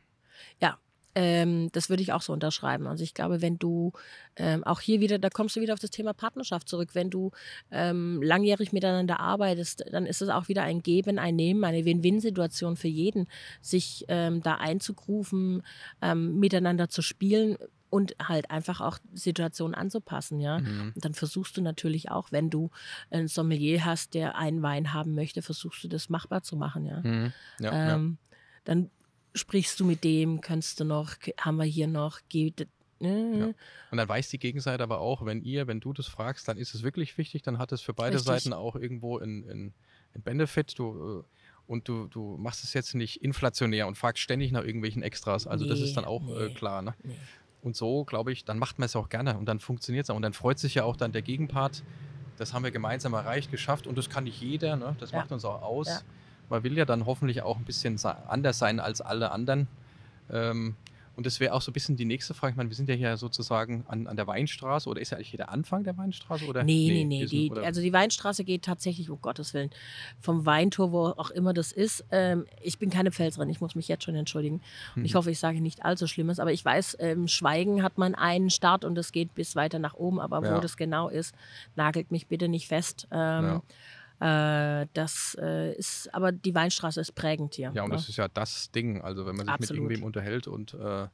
Ja, ähm, das würde ich auch so unterschreiben. Also ich glaube, wenn du ähm, auch hier wieder, da kommst du wieder auf das Thema Partnerschaft zurück. Wenn du ähm, langjährig miteinander arbeitest, dann ist es auch wieder ein Geben, ein Nehmen, eine Win-Win-Situation für jeden, sich ähm, da einzugrufen, ähm, miteinander zu spielen und halt einfach auch Situationen anzupassen, ja. Mhm. Und dann versuchst du natürlich auch, wenn du ein Sommelier hast, der einen Wein haben möchte, versuchst du das machbar zu machen, ja. Mhm. ja, ähm, ja. Dann sprichst du mit dem, kannst du noch, haben wir hier noch, geht, ne? ja. Und dann weiß die Gegenseite aber auch, wenn ihr, wenn du das fragst, dann ist es wirklich wichtig, dann hat es für beide Richtig. Seiten auch irgendwo einen Benefit. Du, äh, und du, du machst es jetzt nicht inflationär und fragst ständig nach irgendwelchen Extras. Also nee, das ist dann auch äh, nee, äh, klar. Ne? Nee. Und so, glaube ich, dann macht man es auch gerne und dann funktioniert es auch. Und dann freut sich ja auch dann der Gegenpart. Das haben wir gemeinsam erreicht, geschafft und das kann nicht jeder. Ne? Das ja. macht uns auch aus. Ja. Man will ja dann hoffentlich auch ein bisschen anders sein als alle anderen. Ähm, und das wäre auch so ein bisschen die nächste Frage. Ich meine, wir sind ja hier sozusagen an, an der Weinstraße oder ist ja eigentlich hier der Anfang der Weinstraße? Oder? Nee, nee, nee. nee die, also die Weinstraße geht tatsächlich, um Gottes Willen, vom Weintor, wo auch immer das ist. Ähm, ich bin keine Pfälzerin, ich muss mich jetzt schon entschuldigen. Mhm. Ich hoffe, ich sage nicht allzu Schlimmes, aber ich weiß, ähm, Schweigen hat man einen Start und es geht bis weiter nach oben, aber ja. wo das genau ist, nagelt mich bitte nicht fest. Ähm, ja. Äh, das äh, ist, aber die Weinstraße ist prägend hier. Ja, und ne? das ist ja das Ding. Also wenn man sich Absolut. mit irgendwem unterhält und äh,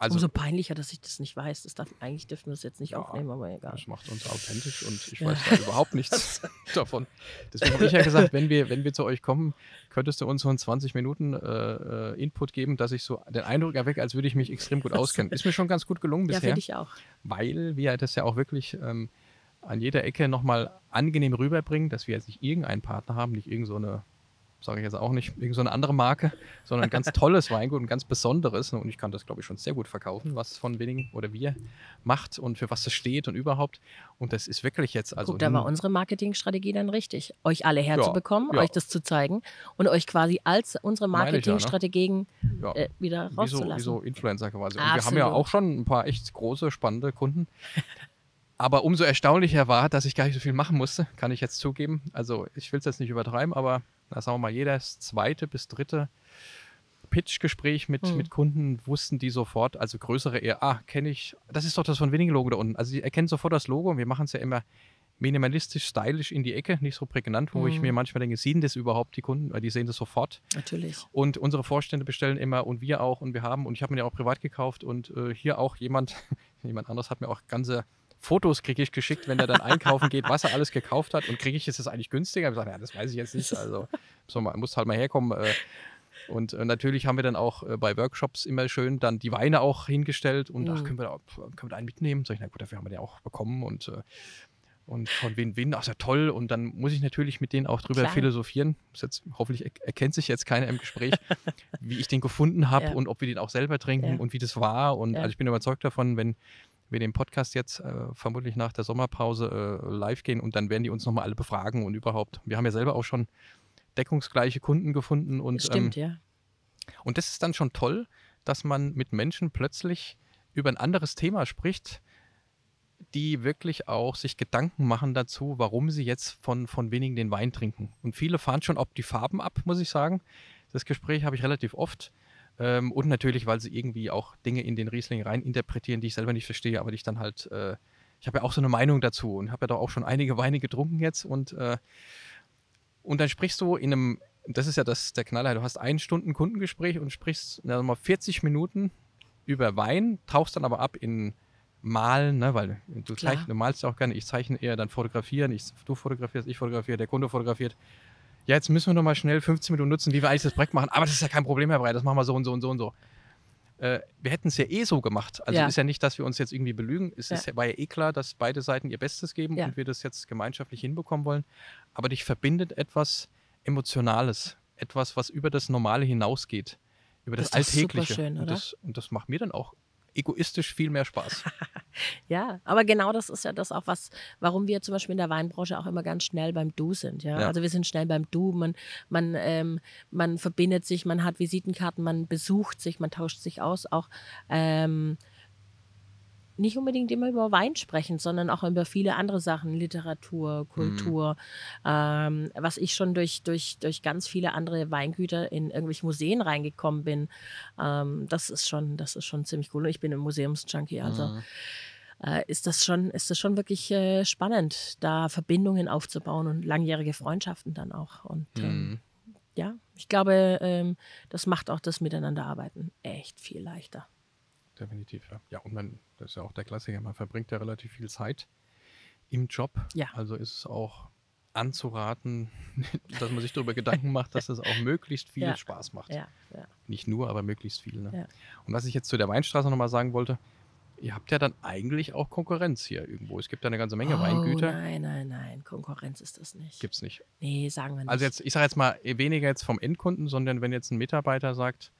also, Umso peinlicher, dass ich das nicht weiß. Das darf, eigentlich dürfen wir das jetzt nicht ja, aufnehmen, aber egal. Das macht uns authentisch und ich weiß da überhaupt nichts davon. Deswegen habe ich ja gesagt, wenn wir, wenn wir zu euch kommen, könntest du uns so einen 20 Minuten äh, äh, Input geben, dass ich so den Eindruck erwecke, als würde ich mich extrem gut auskennen. Ist mir schon ganz gut gelungen bisher. Ja, finde ich auch. Weil wir das ja auch wirklich ähm, an jeder Ecke nochmal angenehm rüberbringen, dass wir jetzt nicht irgendeinen Partner haben, nicht irgendeine, so sage ich jetzt auch nicht, irgendeine so andere Marke, sondern ein ganz tolles Weingut, ein ganz besonderes. Und ich kann das, glaube ich, schon sehr gut verkaufen, was von wenigen oder wir macht und für was es steht und überhaupt. Und das ist wirklich jetzt also. Guck, da war unsere Marketingstrategie dann richtig, euch alle herzubekommen, ja, ja. euch das zu zeigen und euch quasi als unsere Marketingstrategien ja, ne? äh, wieder rauszulassen. Wie so, wie so Influencer quasi. Und wir haben ja auch schon ein paar echt große, spannende Kunden. Aber umso erstaunlicher war, dass ich gar nicht so viel machen musste, kann ich jetzt zugeben. Also ich will es jetzt nicht übertreiben, aber na, sagen wir mal, jedes zweite bis dritte Pitch-Gespräch mit, Mhm. mit Kunden wussten die sofort, also größere eher, ah, kenne ich, das ist doch das von wenigen Logo da unten. Also sie erkennen sofort das Logo und wir machen es ja immer minimalistisch, stylisch in die Ecke, nicht so prägnant, wo ich Mhm. mir manchmal denke, sehen das überhaupt die Kunden, weil die sehen das sofort. Natürlich. Und unsere Vorstände bestellen immer und wir auch und wir haben und ich habe mir ja auch privat gekauft und äh, hier auch jemand, jemand anderes hat mir auch ganze Fotos kriege ich geschickt, wenn er dann einkaufen geht, was er alles gekauft hat und kriege ich, ist das eigentlich günstiger? Ich sage, ja, das weiß ich jetzt nicht, also so, man muss halt mal herkommen. Äh, und äh, natürlich haben wir dann auch äh, bei Workshops immer schön dann die Weine auch hingestellt und ach, Mhm. können wir da können wir da einen mitnehmen? Sag ich, na gut, dafür haben wir den auch bekommen und und von Win-Win, ach, ist ja toll. Und dann muss ich natürlich mit denen auch drüber Klar. philosophieren. Jetzt, hoffentlich er erkennt sich jetzt keiner im Gespräch, wie ich den gefunden habe Ja. und ob wir den auch selber trinken Ja. und wie das war. Und also ich bin überzeugt davon, wenn wir den Podcast jetzt äh, vermutlich nach der Sommerpause äh, live gehen und dann werden die uns nochmal alle befragen und überhaupt. Wir haben ja selber auch schon deckungsgleiche Kunden gefunden und Stimmt, ähm, ja. und das ist dann schon toll, dass man mit Menschen plötzlich über ein anderes Thema spricht, die wirklich auch sich Gedanken machen dazu, warum sie jetzt von, von wenigen den Wein trinken. Und viele fahren schon ob die Farben ab, muss ich sagen. Das Gespräch habe ich relativ oft. Ähm, und natürlich, weil sie irgendwie auch Dinge in den Riesling rein interpretieren, die ich selber nicht verstehe, aber die ich dann halt, äh, ich habe ja auch so eine Meinung dazu und habe ja doch auch schon einige Weine getrunken jetzt und, äh, und dann sprichst du in einem, das ist ja das, der Knaller, du hast ein Stunden Kundengespräch und sprichst na, mal 40 Minuten über Wein, tauchst dann aber ab in Malen, ne, weil du, zeichnest, du malst ja auch gerne, ich zeichne eher dann fotografieren, ich, du fotografierst, ich fotografiere, der Kunde fotografiert. Ja, jetzt müssen wir noch mal schnell 15 Minuten nutzen, wie wir eigentlich das Projekt machen, aber das ist ja kein Problem, Herr Breit, das machen wir so und so und so und so. Äh, wir hätten es ja eh so gemacht. Also Ja. ist ja nicht, dass wir uns jetzt irgendwie belügen. Es Ja. ist, war ja eh klar, dass beide Seiten ihr Bestes geben Ja. und wir das jetzt gemeinschaftlich hinbekommen wollen. Aber dich verbindet etwas Emotionales, etwas, was über das Normale hinausgeht, über das, Das Alltägliche. schön, und, das, und das macht mir dann auch egoistisch viel mehr Spaß. Ja, aber genau das ist ja das auch, was, warum wir zum Beispiel in der Weinbranche auch immer ganz schnell beim Du sind. Ja? Ja. Also wir sind schnell beim Du, man, man, ähm, man verbindet sich, man hat Visitenkarten, man besucht sich, man tauscht sich aus, auch ähm, nicht unbedingt immer über Wein sprechen, sondern auch über viele andere Sachen, Literatur, Kultur, ähm, was ich schon durch, durch, durch ganz viele andere Weingüter in irgendwelche Museen reingekommen bin. Ähm, das ist schon, das ist schon ziemlich cool. Und ich bin ein Museumsjunkie, also Mhm. äh, ist das schon, ist das schon wirklich äh, spannend, da Verbindungen aufzubauen und langjährige Freundschaften dann auch. Und ähm, Mhm. ja, ich glaube, ähm, das macht auch das Miteinanderarbeiten echt viel leichter. Definitiv, ja. Ja, und man, das ist ja auch der Klassiker, man verbringt ja relativ viel Zeit im Job. Ja. Also ist es auch anzuraten, dass man sich darüber Gedanken macht, dass es auch möglichst viel Ja. Spaß macht. Ja, ja. Nicht nur, aber möglichst viel. Ne? Und was ich jetzt zu der Weinstraße nochmal sagen wollte, ihr habt ja dann eigentlich auch Konkurrenz hier irgendwo. Es gibt ja eine ganze Menge oh, Weingüter. Nein, nein, nein, Konkurrenz ist das nicht. Gibt es nicht. Nee, sagen wir nicht. Also jetzt, ich sage jetzt mal eh weniger jetzt vom Endkunden, sondern wenn jetzt ein Mitarbeiter sagt,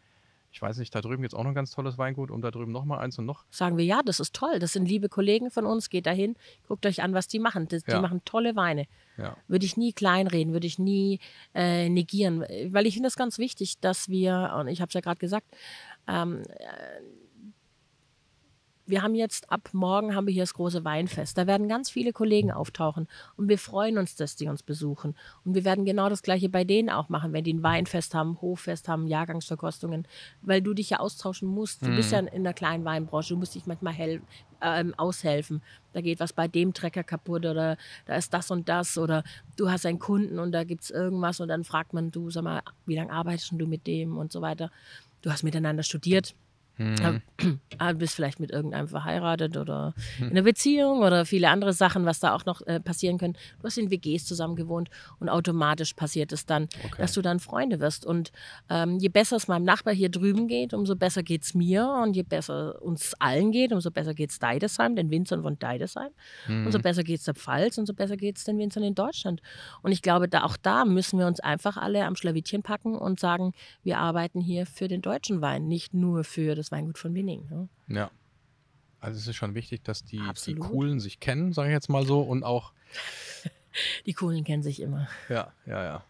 ich weiß nicht, da drüben gibt es auch noch ein ganz tolles Weingut und da drüben nochmal eins und noch. sagen wir, ja, das ist toll. Das sind liebe Kollegen von uns. Geht dahin, guckt euch an, was die machen. Die Ja. machen tolle Weine. Ja. Würde ich nie kleinreden, würde ich nie äh, negieren. Weil ich finde es ganz wichtig, dass wir, und ich habe es ja gerade gesagt, ähm, äh, wir haben jetzt ab morgen haben wir hier das große Weinfest. Da werden ganz viele Kollegen auftauchen und wir freuen uns, dass die uns besuchen. Und wir werden genau das gleiche bei denen auch machen, wenn die ein Weinfest haben, Hoffest haben, Jahrgangsverkostungen, weil du dich ja austauschen musst. Du bist ja in der kleinen Weinbranche, du musst dich manchmal hel ähm, aushelfen. Da geht was bei dem Trecker kaputt oder da ist das und das oder du hast einen Kunden und da gibt es irgendwas und dann fragt man, du sag mal, wie lange arbeitest du mit dem und so weiter. Du hast miteinander studiert. Mhm. Ah, bist vielleicht mit irgendeinem verheiratet oder in einer Beziehung oder viele andere Sachen, was da auch noch äh, passieren können. Du hast in WGs zusammen gewohnt und automatisch passiert es dann, Okay. dass du dann Freunde wirst. Und ähm, je besser es meinem Nachbar hier drüben geht, umso besser geht es mir und je besser uns allen geht, umso besser geht es Deidesheim, den Winzern von Deidesheim, Mhm. umso besser geht es der Pfalz, umso besser geht es den Winzern in Deutschland. Und ich glaube, da, auch da müssen wir uns einfach alle am Schlawittchen packen und sagen, wir arbeiten hier für den deutschen Wein, nicht nur für das Weingut von Winning. Ne? Ja. Also es ist schon wichtig, dass die, die. Coolen sich kennen, sage ich jetzt mal so, und auch, Die Coolen kennen sich immer. ja, ja, ja.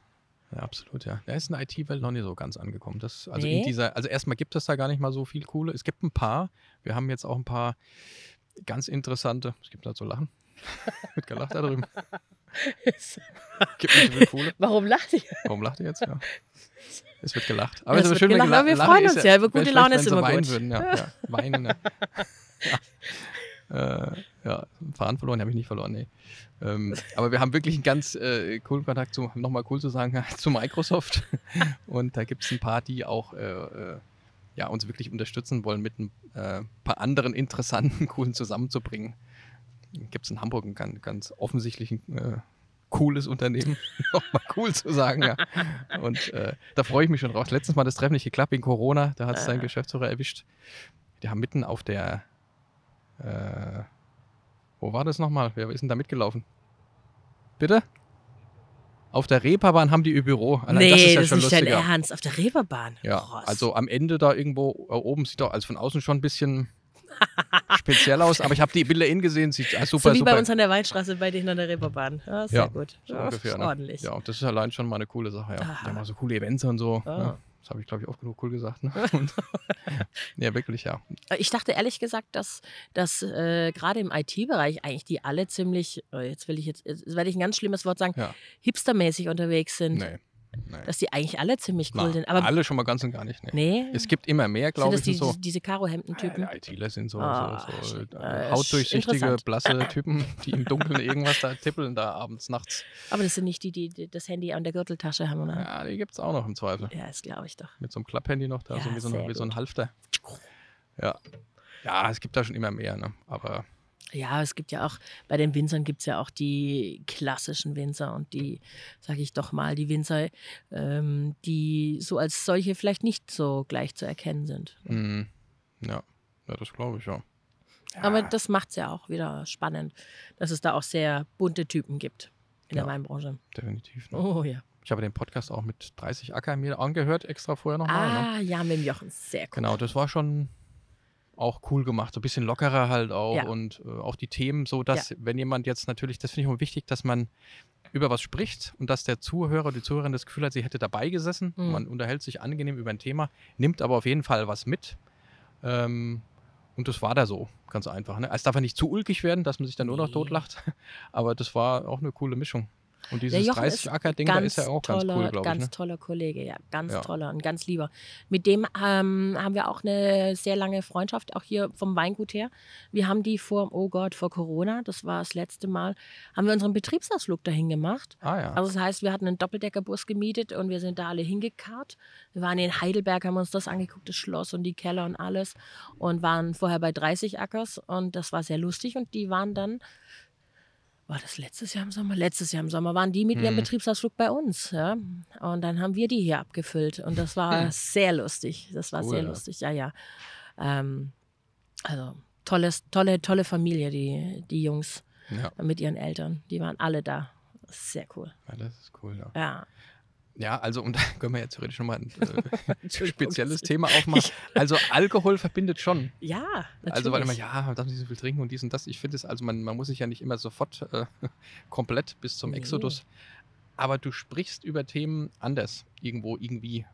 Ja, absolut, ja. Da ist in der IT-Welt noch nicht so ganz angekommen. Das, also Nee. in dieser, also erstmal gibt es da gar nicht mal so viel coole. Es gibt ein paar. Wir haben jetzt auch ein paar ganz interessante, es gibt da so Lachen, Wird gelacht da drüben. Nicht so viel Kohle. Warum lacht ihr? Warum lacht ihr jetzt? Ja. Es wird gelacht. Ja, es es wird schön, wenn gelacht, aber wir freuen uns ist ja. Über gute Laune ist immer weinen gut. Würden. Ja, ja. Weinen. Ja. ja. Äh, ja, Fahren verloren habe ich nicht verloren, nee. Ähm, aber wir haben wirklich einen ganz äh, coolen Kontakt zu, nochmal cool zu sagen, zu Microsoft. Und da gibt es ein paar, die auch äh, äh, ja, uns wirklich unterstützen wollen, mit ein äh, paar anderen interessanten, coolen zusammenzubringen. Gibt es in Hamburg ein ganz, ganz offensichtlich ein äh, cooles Unternehmen, nochmal cool zu sagen. Ja. Und äh, da freue ich mich schon drauf. Letztes Mal das Treffen nicht geklappt wegen Corona, da hat es seinen Ah. Geschäftsführer erwischt. Die haben mitten auf der, äh, wo war das nochmal? Wer ist denn da mitgelaufen? Bitte? Auf der Reeperbahn haben die ihr Büro. Allein nee, das ist ja das ist schon nicht dein. Ernst. Auf der Reeperbahn. Ja, Krass. also am Ende da irgendwo äh, oben sieht doch also von außen schon ein bisschen speziell aus, aber ich habe die Bilder innen gesehen, sieht äh, super, so wie super. bei uns an der Waldstraße bei denen an der Reeperbahn. Ja, sehr Ja, gut. so Ja, ungefähr, ne? Ordentlich. Ja, und das ist allein schon mal eine coole Sache, ja. Die haben auch so coole Events und so. Ah. Ja. Das habe ich, glaube ich, oft genug cool gesagt. Ne? Und, ja, wirklich, ja. Ich dachte ehrlich gesagt, dass, dass äh, gerade im IT-Bereich eigentlich die alle ziemlich, äh, jetzt will ich jetzt, jetzt werde ich ein ganz schlimmes Wort sagen, Ja. hipstermäßig unterwegs sind. Nee. Nee. Dass die eigentlich alle ziemlich cool Na, sind. Aber alle schon mal ganz und gar nicht. Nee. nee, Es gibt immer mehr, sind glaube das ich, die, und so. diese, Karo-Hemden-Typen? Ja, die ITler sind so, Ah, so, so shit. äh, Äh, hautdurchsichtige, blasse Typen, die im Dunkeln irgendwas da tippeln, da abends, nachts. Aber das sind nicht die, die, die das Handy an der Gürteltasche haben, oder? Ja, die gibt es auch noch im Zweifel. Ja, das glaube ich doch. Mit so einem Klapphandy noch da, so Ja, wie so, ein, wie so ein. Halfter. Ja. Ja, es gibt da schon immer mehr, ne? Aber Ja, es gibt ja auch, bei den Winzern gibt es ja auch die klassischen Winzer und die, sage ich doch mal, die Winzer, ähm, die so als solche vielleicht nicht so gleich zu erkennen sind. mh, ja. ja, das glaube ich, ja. Aber das macht es ja auch wieder spannend, dass es da auch sehr bunte Typen gibt in der Ja. Weinbranche. Definitiv. Ne? Oh ja. Ich habe den Podcast auch mit 30 Acker mir angehört, extra vorher nochmal. Ne? Ah, ja, mit dem Jochen, sehr cool. Genau, das war schon auch cool gemacht, so ein bisschen lockerer halt auch Ja. und äh, auch die Themen so, dass wenn jemand jetzt natürlich, das finde ich auch wichtig, dass man über was spricht und dass der Zuhörer, die Zuhörerin das Gefühl hat, sie hätte dabei gesessen. Mhm. Man unterhält sich angenehm über ein Thema, nimmt aber auf jeden Fall was mit. Ähm, und das war da so, ganz einfach. Ne? Es darf ja nicht zu ulkig werden, dass man sich dann nur noch Nee. totlacht, aber das war auch eine coole Mischung. Und dieses Jochen ist 30-Acker-Ding, da ist ja auch ganz toller, cool, glaube ich. Ganz Ne? toller Kollege, ja, ganz Ja. toller und ganz lieber. Mit dem ähm, haben wir auch eine sehr lange Freundschaft, auch hier vom Weingut her. Wir haben die vor, oh Gott, vor Corona, das war das letzte Mal, haben wir unseren Betriebsausflug dahin gemacht. Ah ja. Also das heißt, wir hatten einen Doppeldeckerbus gemietet und wir sind da alle hingekarrt. Wir waren in Heidelberg, haben uns das angeguckt, das Schloss und die Keller und alles und waren vorher bei 30 Ackers und das war sehr lustig und die waren dann, war das letztes Jahr im Sommer? Letztes Jahr im Sommer waren die mit ihrem Mhm. Betriebsausflug bei uns, ja. Und dann haben wir die hier abgefüllt und das war Hm. sehr lustig. Das war Cool, sehr ja. lustig, ja, ja. Ähm, also tolles, tolle, tolle Familie, die, die Jungs ja. mit ihren Eltern. Die waren alle da. Sehr cool. ja, das ist cool, ja. Ja. Ja, also und da können wir jetzt theoretisch nochmal ein äh, spezielles Thema aufmachen. Also Alkohol verbindet schon. Ja, natürlich. Also weil immer, ja, man darf nicht so viel trinken und dies und das. Ich finde es, also man, man muss sich ja nicht immer sofort äh, komplett bis zum Nee. Exodus. Aber du sprichst über Themen anders. Irgendwo, irgendwie,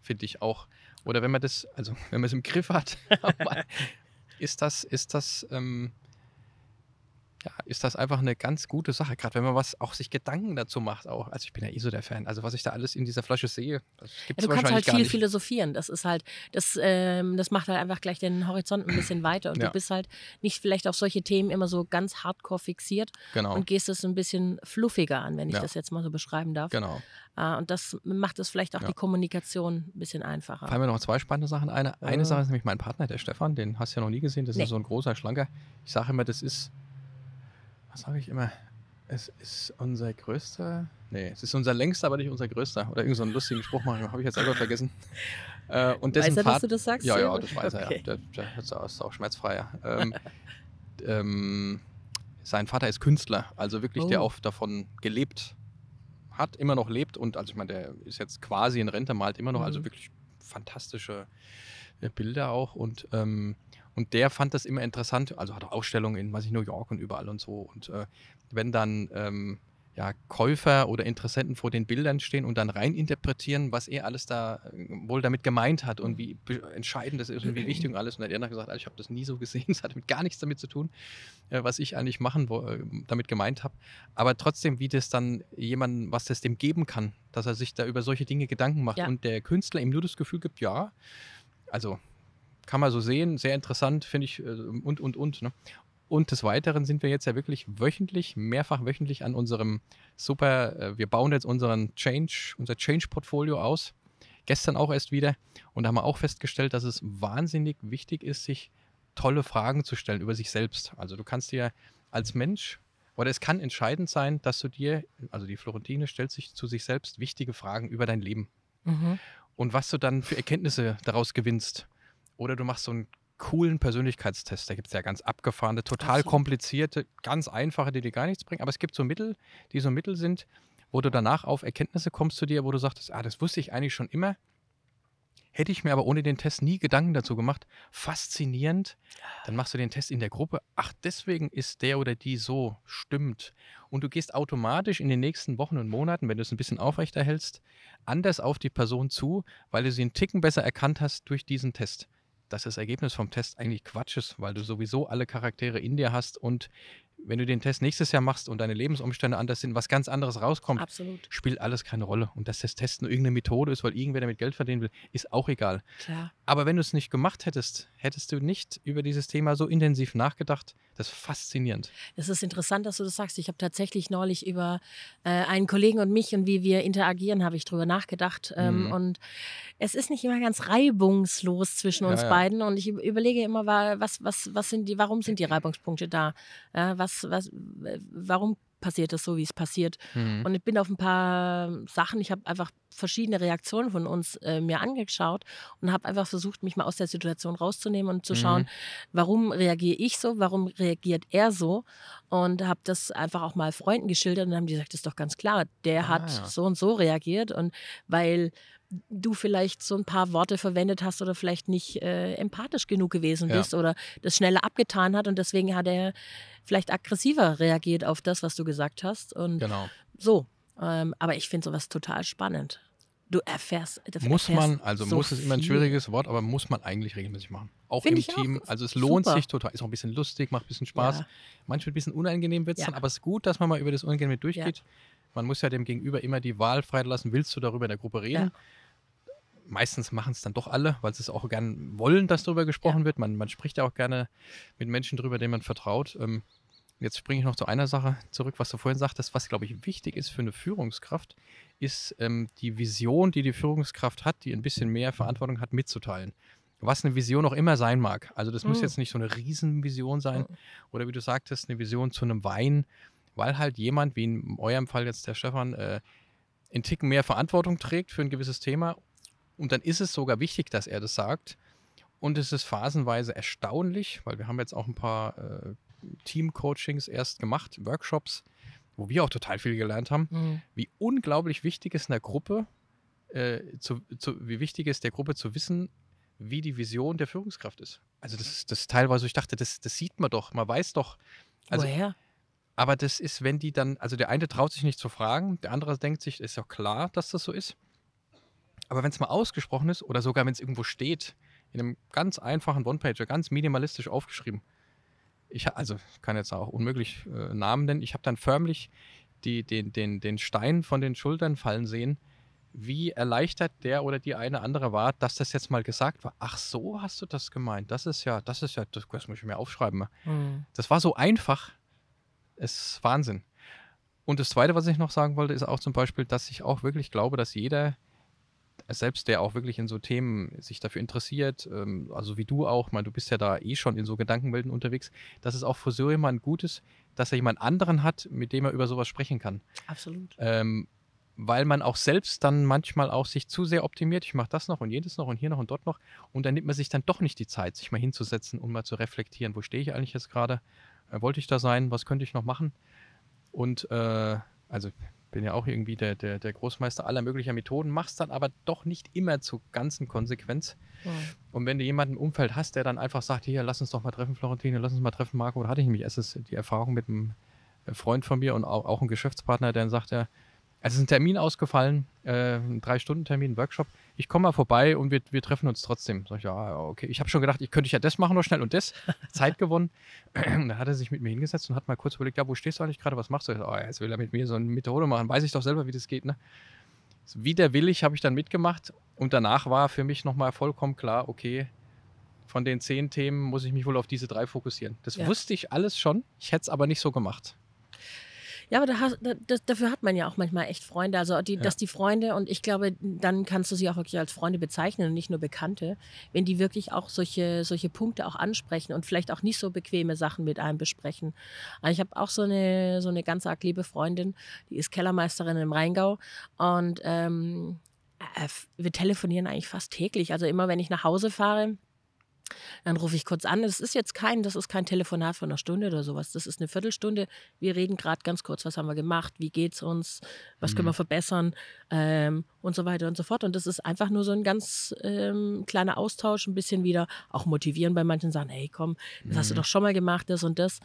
finde ich auch. Oder wenn man das, also wenn man es im Griff hat, ist das, ist das, ähm, ja, ist das einfach eine ganz gute Sache, gerade wenn man was auch sich Gedanken dazu macht auch. Also ich bin ja eh so der Fan. Also was ich da alles in dieser Flasche sehe, das gibt Ja, du kannst halt viel nicht. philosophieren. Das ist halt, das, ähm, das macht halt einfach gleich den Horizont ein bisschen weiter. Und Ja. du bist halt nicht vielleicht auf solche Themen immer so ganz hardcore fixiert Genau, und gehst es ein bisschen fluffiger an, wenn ich Ja. das jetzt mal so beschreiben darf. genau. Äh, und das macht es vielleicht auch die Kommunikation ein bisschen einfacher. Fallen mir noch zwei spannende Sachen ein. Eine Ah. Sache ist nämlich mein Partner, der Stefan, den hast du ja noch nie gesehen. Das Nee. ist so ein großer, schlanker. Ich sage immer, das ist, was sage ich immer? Es ist unser größter, nee, es ist unser längster, aber nicht unser größter. Oder irgend so einen lustigen Spruch machen, habe ich jetzt selber vergessen. Äh, und dessen Weiß er, dass Vater, du das sagst? ja, ja, das weiß er ja. Okay. Der, der ist auch- ist auch schmerzfrei. Ja. Ähm, ähm, sein Vater ist Künstler, also wirklich, der Oh. auch davon gelebt hat, immer noch lebt und also ich meine, der ist jetzt quasi in Rente, malt immer noch, also Mhm. wirklich fantastische äh, Bilder auch und ähm, und der fand das immer interessant, also hat auch Ausstellungen in, weiß ich, New York und überall und so und äh, wenn dann ähm, ja, Käufer oder Interessenten vor den Bildern stehen und dann reininterpretieren, was er alles da äh, wohl damit gemeint hat und wie entscheidend das ist und wie wichtig und alles. Und dann hat er dann gesagt, ich habe das nie so gesehen, es hat mit gar nichts damit zu tun, äh, was ich eigentlich machen äh, damit gemeint habe. Aber trotzdem, wie das dann jemandem, was das dem geben kann, dass er sich da über solche Dinge Gedanken macht ja. und der Künstler ihm nur das Gefühl gibt, ja, also kann man so sehen, sehr interessant, finde ich, und, und, und. Ne? Und des Weiteren sind wir jetzt ja wirklich wöchentlich, mehrfach wöchentlich an unserem super, äh, wir bauen jetzt unseren Change, unser Change-Portfolio aus. Gestern auch erst wieder. Und da haben wir auch festgestellt, dass es wahnsinnig wichtig ist, sich tolle Fragen zu stellen über sich selbst. Also du kannst dir als Mensch, oder es kann entscheidend sein, dass du dir, also die Florentine stellt sich zu sich selbst wichtige Fragen über dein Leben. Mhm. Und was du dann für Erkenntnisse daraus gewinnst. Oder du machst so ein coolen Persönlichkeitstests. Da gibt es ja ganz abgefahrene, total Absolut. komplizierte, ganz einfache, die dir gar nichts bringen. Aber es gibt so Mittel, die so Mittel sind, wo du danach auf Erkenntnisse kommst zu dir, wo du sagst, ah, das wusste ich eigentlich schon immer. Hätte ich mir aber ohne den Test nie Gedanken dazu gemacht. Faszinierend. Dann machst du den Test in der Gruppe. Ach, deswegen ist der oder die so. Stimmt. Und du gehst automatisch in den nächsten Wochen und Monaten, wenn du es ein bisschen aufrechterhältst, anders auf die Person zu, weil du sie einen Ticken besser erkannt hast durch diesen Test dass das Ergebnis vom Test eigentlich Quatsch ist, weil du sowieso alle Charaktere in dir hast und wenn du den Test nächstes Jahr machst und deine Lebensumstände anders sind, was ganz anderes rauskommt, Absolut. spielt alles keine Rolle. Und dass das Test nur irgendeine Methode ist, weil irgendwer damit Geld verdienen will, ist auch egal. Klar. Aber wenn du es nicht gemacht hättest, hättest du nicht über dieses Thema so intensiv nachgedacht. Das ist faszinierend. Es ist interessant, dass du das sagst. Ich habe tatsächlich neulich über äh, einen Kollegen und mich und wie wir interagieren, habe ich drüber nachgedacht. Ähm, mhm. Und es ist nicht immer ganz reibungslos zwischen uns ja, ja. beiden. Und ich überlege immer, was, was, was sind die, warum sind die Reibungspunkte da? Ja, was, was, warum passiert das so, wie es passiert? Mhm. Und ich bin auf ein paar Sachen, ich habe einfach verschiedene Reaktionen von uns äh, mir angeschaut und habe einfach versucht, mich mal aus der Situation rauszunehmen und zu schauen, mhm. warum reagiere ich so, warum reagiert er so? Und habe das einfach auch mal Freunden geschildert und haben die gesagt, das ist doch ganz klar, der ah, hat ja. so und so reagiert und weil du vielleicht so ein paar Worte verwendet hast oder vielleicht nicht äh, empathisch genug gewesen bist ja. oder das schneller abgetan hat und deswegen hat er vielleicht aggressiver reagiert auf das, was du gesagt hast. Und genau. so. Ähm, aber ich finde sowas total spannend. Du erfährst. Du muss erfährst man, also so muss ist immer ein schwieriges Wort, aber muss man eigentlich regelmäßig machen. Auch Find im Team. Auch. Also es lohnt Super. sich total. Ist auch ein bisschen lustig, macht ein bisschen Spaß. Ja. Manchmal ein bisschen unangenehm wird es ja. dann, aber es ist gut, dass man mal über das Unangenehme durchgeht. Ja. Man muss ja dem Gegenüber immer die Wahl freilassen, willst du darüber in der Gruppe reden? Ja. Meistens machen es dann doch alle, weil sie es auch gerne wollen, dass darüber gesprochen ja. wird. Man, man spricht ja auch gerne mit Menschen drüber, denen man vertraut. Ähm, jetzt springe ich noch zu einer Sache zurück, was du vorhin sagtest, was, glaube ich, wichtig ist für eine Führungskraft, ist ähm, die Vision, die die Führungskraft hat, die ein bisschen mehr Verantwortung hat, mitzuteilen was eine Vision auch immer sein mag. Also das mhm. muss jetzt nicht so eine Riesenvision sein mhm. oder wie du sagtest, eine Vision zu einem Wein weil halt jemand, wie in eurem Fall jetzt der Stefan, äh, in Ticken mehr Verantwortung trägt für ein gewisses Thema. Und dann ist es sogar wichtig, dass er das sagt. Und es ist phasenweise erstaunlich, weil wir haben jetzt auch ein paar äh, Team-Coachings erst gemacht, Workshops, wo wir auch total viel gelernt haben, mhm. wie unglaublich wichtig es in der Gruppe, äh, zu, zu, wie wichtig es der Gruppe zu wissen, wie die Vision der Führungskraft ist. Also das ist das teilweise, ich dachte, das, das sieht man doch, man weiß doch. Also, Woher? Aber das ist, wenn die dann, also der eine traut sich nicht zu fragen, der andere denkt sich, ist ja klar, dass das so ist. Aber wenn es mal ausgesprochen ist oder sogar wenn es irgendwo steht, in einem ganz einfachen One-Pager, ganz minimalistisch aufgeschrieben. Ich also kann jetzt auch unmöglich äh, Namen nennen. Ich habe dann förmlich die, den, den, den Stein von den Schultern fallen sehen, wie erleichtert der oder die eine andere war, dass das jetzt mal gesagt war. Ach so, hast du das gemeint? Das ist ja, das ist ja, das, das muss ich mir aufschreiben. Mhm. Das war so einfach ist Wahnsinn. Und das Zweite, was ich noch sagen wollte, ist auch zum Beispiel, dass ich auch wirklich glaube, dass jeder, selbst der auch wirklich in so Themen sich dafür interessiert, ähm, also wie du auch, mal, du bist ja da eh schon in so Gedankenwelten unterwegs, dass es auch für so jemanden gut ist, dass er jemand anderen hat, mit dem er über sowas sprechen kann. Absolut. Ähm, weil man auch selbst dann manchmal auch sich zu sehr optimiert. Ich mache das noch und jedes noch und hier noch und dort noch. Und dann nimmt man sich dann doch nicht die Zeit, sich mal hinzusetzen und mal zu reflektieren, wo stehe ich eigentlich jetzt gerade wollte ich da sein, was könnte ich noch machen? Und äh, also bin ja auch irgendwie der, der, der Großmeister aller möglicher Methoden, machst dann aber doch nicht immer zur ganzen Konsequenz. Ja. Und wenn du jemanden im Umfeld hast, der dann einfach sagt, hier, lass uns doch mal treffen, Florentine, lass uns mal treffen, Marco, da hatte ich nämlich erst die Erfahrung mit einem ein Freund von mir und auch, auch ein Geschäftspartner, der dann sagt, ja, es ist ein Termin ausgefallen, äh, ein Drei-Stunden-Termin, Workshop. Ich komme mal vorbei und wir, wir treffen uns trotzdem. Sag ich, ja, okay. Ich habe schon gedacht, ich könnte ja das machen noch schnell und das. Zeit gewonnen. Dann hat er sich mit mir hingesetzt und hat mal kurz überlegt, ja, wo stehst du eigentlich gerade, was machst du? Oh, jetzt will er mit mir so eine Methode machen. Weiß ich doch selber, wie das geht, ne? Widerwillig habe ich dann mitgemacht und danach war für mich nochmal vollkommen klar, okay, von den zehn Themen muss ich mich wohl auf diese drei fokussieren. Das Ja. wusste ich alles schon, ich hätte es aber nicht so gemacht. Ja, aber da hast, da, das, dafür hat man ja auch manchmal echt Freunde. Also, die, Ja. dass die Freunde, und ich glaube, dann kannst du sie auch wirklich als Freunde bezeichnen und nicht nur Bekannte, wenn die wirklich auch solche, solche Punkte auch ansprechen und vielleicht auch nicht so bequeme Sachen mit einem besprechen. Also ich habe auch so eine, so eine ganz arg liebe Freundin, die ist Kellermeisterin im Rheingau und ähm, äh, wir telefonieren eigentlich fast täglich. Also immer, wenn ich nach Hause fahre, dann rufe ich kurz an. Das ist jetzt kein, das ist kein Telefonat von einer Stunde oder sowas. Das ist eine Viertelstunde. Wir reden gerade ganz kurz, was haben wir gemacht, wie geht's uns, was können Mhm. wir verbessern ähm, und so weiter und so fort. Und das ist einfach nur so ein ganz ähm, kleiner Austausch, ein bisschen wieder auch motivieren bei manchen sagen, hey komm, das hast du Mhm. doch schon mal gemacht, das und das.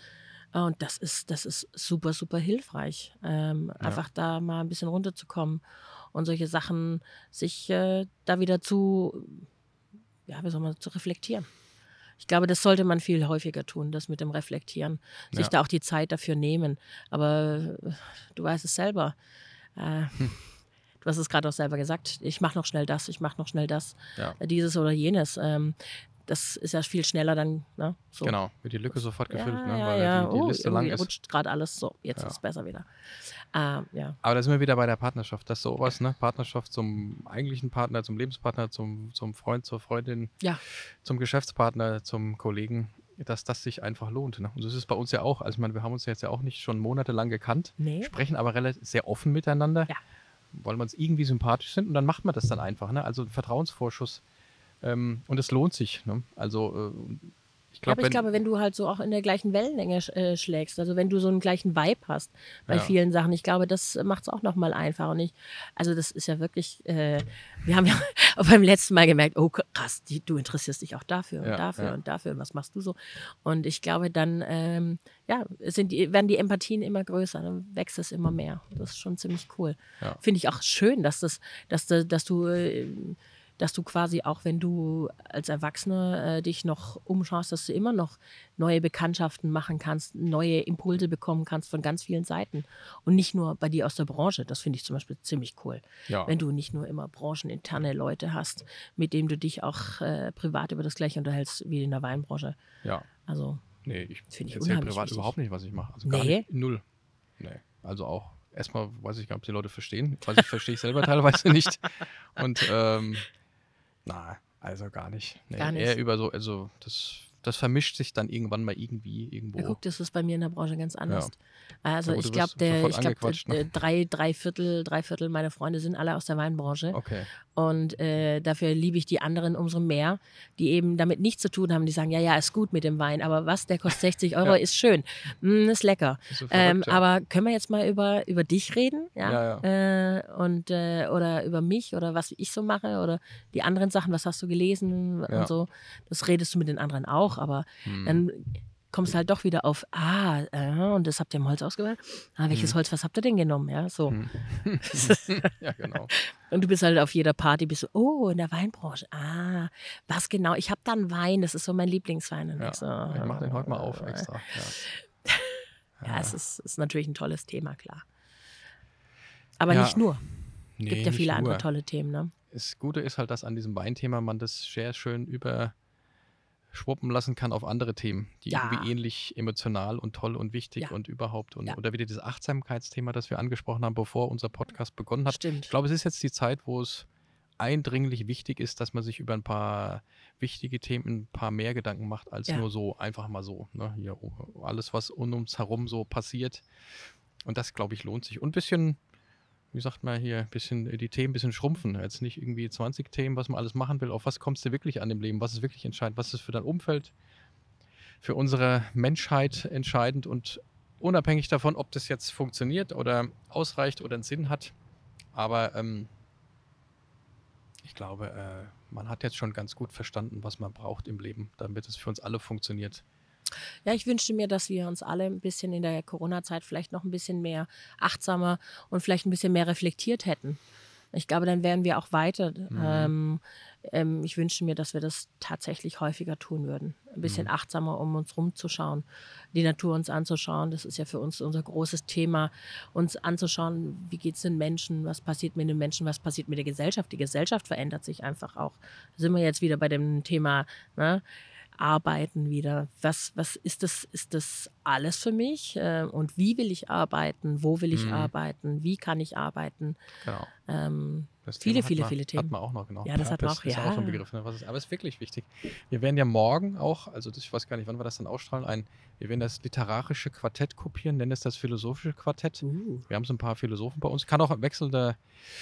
Und das ist, das ist super, super hilfreich, ähm, einfach da mal ein bisschen runterzukommen und solche Sachen sich äh, da wieder zu, ja, wie soll man, zu reflektieren. Ich glaube, das sollte man viel häufiger tun, das mit dem Reflektieren. Sich Ja. da auch die Zeit dafür nehmen. Aber äh, du weißt es selber. Äh, Hm. Du hast es gerade auch selber gesagt. Ich mache noch schnell das, ich mache noch schnell das, Ja. dieses oder jenes. Ähm, das ist ja viel schneller dann. Ne? So. Genau, wird die Lücke sofort gefüllt, Ja, ne, ja, weil ja. die, die oh, Liste lang ist. rutscht gerade alles so. Jetzt Ja. ist es besser wieder. Ähm, ja. Aber da sind wir wieder bei der Partnerschaft. Das ist sowas, ne? Partnerschaft zum eigentlichen Partner, zum Lebenspartner, zum, zum Freund, zur Freundin, Ja. zum Geschäftspartner, zum Kollegen, dass das sich einfach lohnt. Ne? Und so ist es bei uns ja auch. Also ich meine, wir haben uns jetzt ja auch nicht schon monatelang gekannt, Nee. sprechen aber relativ sehr offen miteinander, Ja. weil wir uns irgendwie sympathisch sind und dann macht man das dann einfach. Ne? Also Vertrauensvorschuss. Ähm, und es lohnt sich. Ne? Also äh, ich glaube, aber ich glaube, wenn du halt so auch in der gleichen Wellenlänge sch- äh, schlägst, also wenn du so einen gleichen Vibe hast bei Ja. vielen Sachen, ich glaube, das macht es auch nochmal einfacher. Und ich, also das ist ja wirklich, äh, wir haben ja auch beim letzten Mal gemerkt, oh krass, die, du interessierst dich auch dafür und Ja, dafür ja. und dafür und was machst du so? Und ich glaube, dann ähm, ja, sind die, werden die Empathien immer größer, dann wächst es immer mehr. Das ist schon ziemlich cool. Finde ich auch schön, dass das, dass, du- dass du äh, dass du quasi auch, wenn du als Erwachsener äh, dich noch umschaust, dass du immer noch neue Bekanntschaften machen kannst, neue Impulse bekommen kannst von ganz vielen Seiten. Und nicht nur bei dir aus der Branche. Das finde ich zum Beispiel ziemlich cool. ja, Wenn du nicht nur immer brancheninterne Leute hast, mit denen du dich auch äh, privat über das Gleiche unterhältst wie in der Weinbranche. ja. Also, Nee, ich Finde ich erzähle privat wichtig. überhaupt nicht, was ich mache. Also gar Nee? nicht. Null. Nee. Also auch, erstmal weiß ich gar nicht, ob die Leute verstehen. Was ich verstehe ich selber teilweise nicht. Und ähm, na, also gar nicht. Nee, Gar nicht. Eher über so, also das, das vermischt sich dann irgendwann mal irgendwie irgendwo. ja, guck, das ist bei mir in der Branche ganz anders. Also Ja, ich glaube, ich glaub, angequatscht, ne? drei, drei Viertel, drei Viertel meiner Freunde sind alle aus der Weinbranche. Okay. Und äh, dafür liebe ich die anderen umso mehr, die eben damit nichts zu tun haben. Die sagen, ja, ja, ist gut mit dem Wein, aber was, der kostet 60 Euro, Ja. ist schön, mm, ist lecker. Ist so Ähm, verrückt, ja. Aber können wir jetzt mal über, über dich reden? Ja. Ja, Äh, und, äh, oder über mich oder was ich so mache oder die anderen Sachen, was hast du gelesen Ja. und so. Das redest du mit den anderen auch, aber Hm. dann kommst du halt doch wieder auf, ah, äh, und das habt ihr im Holz ausgewählt? Ah, welches Hm. Holz, was habt ihr denn genommen? Ja, so. Hm. ja, genau. Und du bist halt auf jeder Party, bist du, oh, in der Weinbranche. Ah, was genau? Ich habe dann Wein, das ist so mein Lieblingswein. Und Ja. ich, so, Ich mache den heute mal auf äh, extra. Ja. Ja, es ist, ist natürlich ein tolles Thema, klar. Aber Ja. nicht nur. Nee, Gibt ja viele andere nur. tolle Themen, ne? Das Gute ist halt, dass an diesem Weinthema man das sehr schön überschwuppen lassen kann auf andere Themen, die Ja. irgendwie ähnlich emotional und toll und wichtig Ja. und überhaupt. Und, Ja. Oder wieder dieses Achtsamkeitsthema, das wir angesprochen haben, bevor unser Podcast begonnen hat. Stimmt. Ich glaube, es ist jetzt die Zeit, wo es eindringlich wichtig ist, dass man sich über ein paar wichtige Themen ein paar mehr Gedanken macht, als nur so, einfach mal so. Ne? Hier, alles, was um uns herum so passiert. Und das, glaube ich, lohnt sich. Und ein bisschen, wie sagt man hier, bisschen äh, die Themen ein bisschen schrumpfen. Jetzt nicht irgendwie 20 Themen, was man alles machen will. Auf was kommst du wirklich an im Leben? Was ist wirklich entscheidend? Was ist für dein Umfeld, für unsere Menschheit entscheidend? Und unabhängig davon, ob das jetzt funktioniert oder ausreicht oder einen Sinn hat. Aber ähm, ich glaube, äh, man hat jetzt schon ganz gut verstanden, was man braucht im Leben, damit es für uns alle funktioniert. Ja, ich wünschte mir, dass wir uns alle ein bisschen in der Corona-Zeit vielleicht noch ein bisschen mehr achtsamer und vielleicht ein bisschen mehr reflektiert hätten. Ich glaube, dann wären wir auch weiter. Mhm. Ähm, ähm, ich wünschte mir, dass wir das tatsächlich häufiger tun würden. Ein bisschen Mhm. achtsamer, um uns rumzuschauen, die Natur uns anzuschauen. Das ist ja für uns unser großes Thema, uns anzuschauen, wie geht es den Menschen, was passiert mit den Menschen, was passiert mit der Gesellschaft. Die Gesellschaft verändert sich einfach auch. Da sind wir jetzt wieder bei dem Thema ne, Arbeiten wieder. Was, was ist das? Ist das alles für mich? Äh, Und wie will ich arbeiten? Wo will ich Mhm. arbeiten? Wie kann ich arbeiten? Genau. Ähm, Viele, hat viele, man, viele Hat Themen. man auch noch, genau. Ja, das hat man Purpose auch, ist auch so ein ja. Begriff. Ne? Was ist, aber es ist wirklich wichtig. Wir werden ja morgen auch, also das, ich weiß gar nicht, wann wir das dann ausstrahlen, ein, wir werden das literarische Quartett kopieren, nennen es das philosophische Quartett. uh, Wir haben so ein paar Philosophen bei uns. Kann auch wechselnde,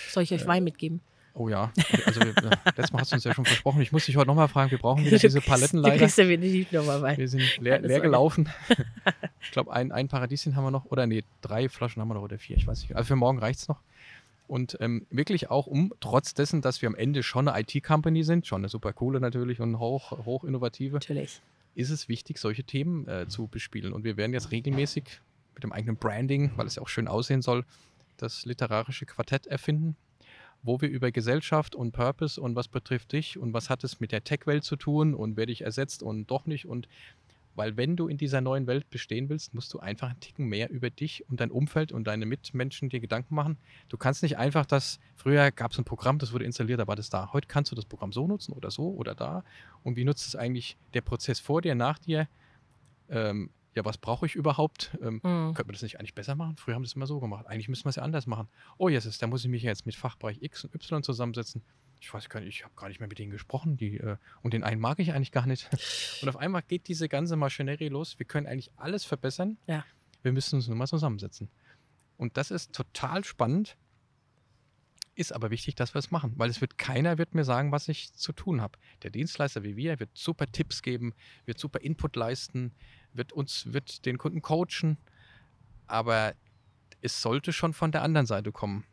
soll ich euch Wein mitgeben? Oh ja, also wir, letztes Mal hast du uns ja schon versprochen. Ich muss dich heute nochmal fragen, wir brauchen wieder diese Paletten Du leider. kriegst ja definitiv nochmal Wein. Wir sind leer, leer gelaufen. ich glaube, ein, ein Paradieschen haben wir noch. Oder nee, drei Flaschen haben wir noch oder vier, ich weiß nicht. Also für morgen reicht es noch. Und ähm, wirklich auch um, trotz dessen, dass wir am Ende schon eine IT-Company sind, schon eine super coole natürlich und hoch, hoch innovative, Natürlich. ist es wichtig, solche Themen äh, zu bespielen. Und wir werden jetzt regelmäßig mit dem eigenen Branding, weil es ja auch schön aussehen soll, das literarische Quartett erfinden, wo wir über Gesellschaft und Purpose und was betrifft dich und was hat es mit der Tech-Welt zu tun und wer dich ersetzt und doch nicht. Und weil wenn du in dieser neuen Welt bestehen willst, musst du einfach einen Ticken mehr über dich und dein Umfeld und deine Mitmenschen dir Gedanken machen. Du kannst nicht einfach das, früher gab es ein Programm, das wurde installiert, da war das da. Heute kannst du das Programm so nutzen oder so oder da. Und wie nutzt es eigentlich der Prozess vor dir, nach dir? Ähm, ja, was brauche ich überhaupt? Ähm, Mhm. könnte man das nicht eigentlich besser machen? Früher haben wir es immer so gemacht. Eigentlich müssen wir es ja anders machen. Oh, jetzt ist, da muss ich mich jetzt mit Fachbereich X und Y zusammensetzen. Ich weiß gar nicht, ich habe gar nicht mehr mit denen gesprochen. Die, äh, und den einen mag ich eigentlich gar nicht. Und auf einmal geht diese ganze Maschinerie los. Wir können eigentlich alles verbessern. Ja. Wir müssen uns nur mal zusammensetzen. Und das ist total spannend. Ist aber wichtig, dass wir es machen, weil es wird keiner wird mir sagen, was ich zu tun habe. Der Dienstleister wie wir wird super Tipps geben, wird super Input leisten, wird uns, wird den Kunden coachen, aber es sollte schon von der anderen Seite kommen.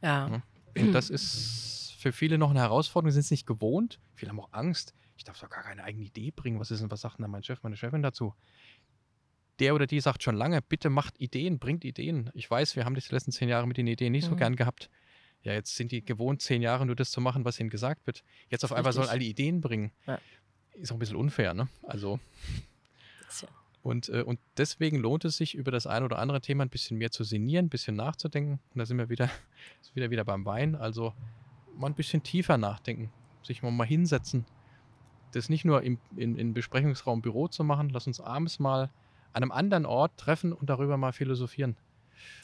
Ja. Und das ist für viele noch eine Herausforderung, sind es nicht gewohnt. Viele haben auch Angst. Ich darf doch gar keine eigene Idee bringen. Was ist denn, was sagt denn da mein Chef, meine Chefin dazu? Der oder die sagt schon lange, bitte macht Ideen, bringt Ideen. Ich weiß, wir haben das die letzten zehn Jahre mit den Ideen nicht so Mhm. gern gehabt. Ja, jetzt sind die gewohnt, zehn Jahre nur das zu machen, was ihnen gesagt wird. Jetzt auf einmal sollen alle Ideen bringen. Ja. Ist auch ein bisschen unfair, ne? Also, ja- und, äh, und deswegen lohnt es sich, über das ein oder andere Thema ein bisschen mehr zu sinnieren, ein bisschen nachzudenken. Und da sind wir wieder, sind wieder, wieder beim Wein. Also mal ein bisschen tiefer nachdenken, sich mal, mal hinsetzen. Das nicht nur im, in, in Besprechungsraum Büro zu machen, lass uns abends mal an einem anderen Ort treffen und darüber mal philosophieren.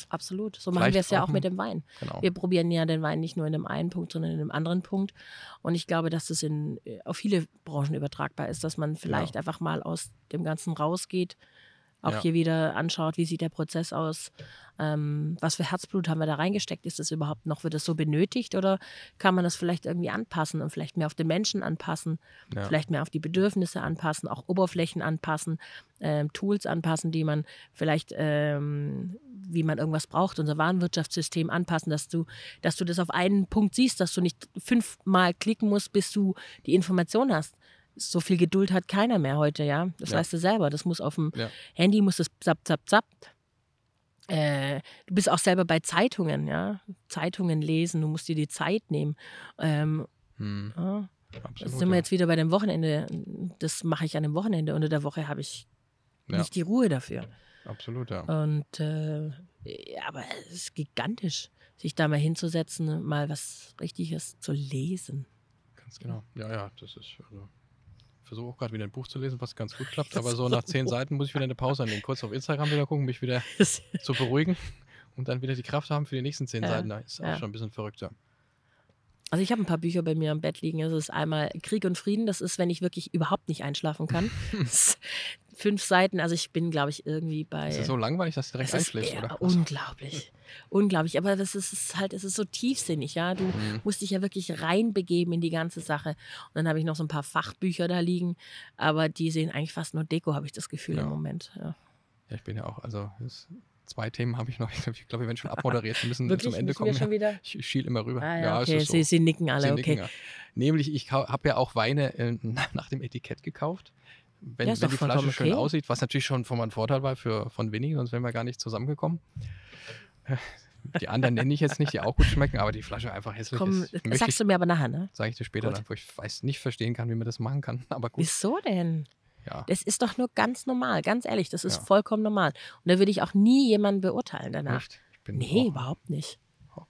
Absolut. So machen wir es ja auch mit dem Wein. Genau. Wir probieren ja den Wein nicht nur in dem einen Punkt, sondern in dem anderen Punkt. Und ich glaube, dass das in, äh, auf viele Branchen übertragbar ist, dass man vielleicht einfach mal aus dem Ganzen rausgeht, auch Ja. hier wieder anschaut, wie sieht der Prozess aus, ähm, was für Herzblut haben wir da reingesteckt, ist das überhaupt noch, wird das so benötigt oder kann man das vielleicht irgendwie anpassen und vielleicht mehr auf den Menschen anpassen, Ja. vielleicht mehr auf die Bedürfnisse anpassen, auch Oberflächen anpassen, ähm, Tools anpassen, die man vielleicht, ähm, wie man irgendwas braucht, unser Warenwirtschaftssystem anpassen, dass du, dass du das auf einen Punkt siehst, dass du nicht fünfmal klicken musst, bis du die Information hast. So viel Geduld hat keiner mehr heute, ja. Das Ja. weißt du selber. Das muss auf dem Ja. Handy, muss das zapp, zapp, zapp. Äh, du bist auch selber bei Zeitungen, ja. Zeitungen lesen, du musst dir die Zeit nehmen. Ähm, Hm, ja. absolut, Jetzt sind wir jetzt wieder bei dem Wochenende. Das mache ich an dem Wochenende. Unter der Woche habe ich nicht die Ruhe dafür. Absolut, ja. Und äh, ja, aber es ist gigantisch, sich da mal hinzusetzen, mal was Richtiges zu lesen. Ganz genau. Ja, ja, das ist. Also, ich versuche auch gerade wieder ein Buch zu lesen, was ganz gut klappt, aber so nach zehn Seiten muss ich wieder eine Pause annehmen. Kurz auf Instagram wieder gucken, mich wieder zu beruhigen und dann wieder die Kraft haben für die nächsten zehn Ja, Seiten. Das ist auch ja. schon ein bisschen verrückt, ja. Also ich habe ein paar Bücher bei mir am Bett liegen. Es ist einmal Krieg und Frieden. Das ist, wenn ich wirklich überhaupt nicht einschlafen kann. Das Fünf Seiten. Also ich bin, glaube ich, irgendwie bei. Ist das so langweilig, dass du direkt ist einschläfst, oder? Was? Unglaublich. Unglaublich. Aber das ist, es ist halt, es ist so tiefsinnig, ja. Du Mhm. musst dich ja wirklich reinbegeben in die ganze Sache. Und dann habe ich noch so ein paar Fachbücher da liegen, aber die sehen eigentlich fast nur Deko, habe ich das Gefühl Ja. im Moment. Ja. Ja, ich bin ja auch, also das, zwei Themen habe ich noch. Ich glaube, wir werden schon abmoderiert. Wir müssen zum Ende kommen. Ich, ich schiel immer rüber. Ah, ja, es okay. so. Sie, sie nicken alle, Sie okay. nicken, ja. Nämlich, ich habe ja auch Weine äh, nach dem Etikett gekauft. Wenn, Ja, wenn die Flasche schön okay. aussieht, was natürlich schon von meinem Vorteil war für von Winnie, sonst wären wir gar nicht zusammengekommen. Die anderen nenne ich jetzt nicht, die auch gut schmecken, aber die Flasche einfach hässlich Komm, ist. Möchte ich, sagst du mir aber nachher, ne? sage ich dir später Gut. dann, wo ich weiß, nicht verstehen kann, wie man das machen kann. Aber gut, Wieso denn? ja. Das ist doch nur ganz normal, ganz ehrlich, das ist Ja. vollkommen normal. Und da würde ich auch nie jemanden beurteilen danach. Echt? Ich bin Nee, überhaupt nicht.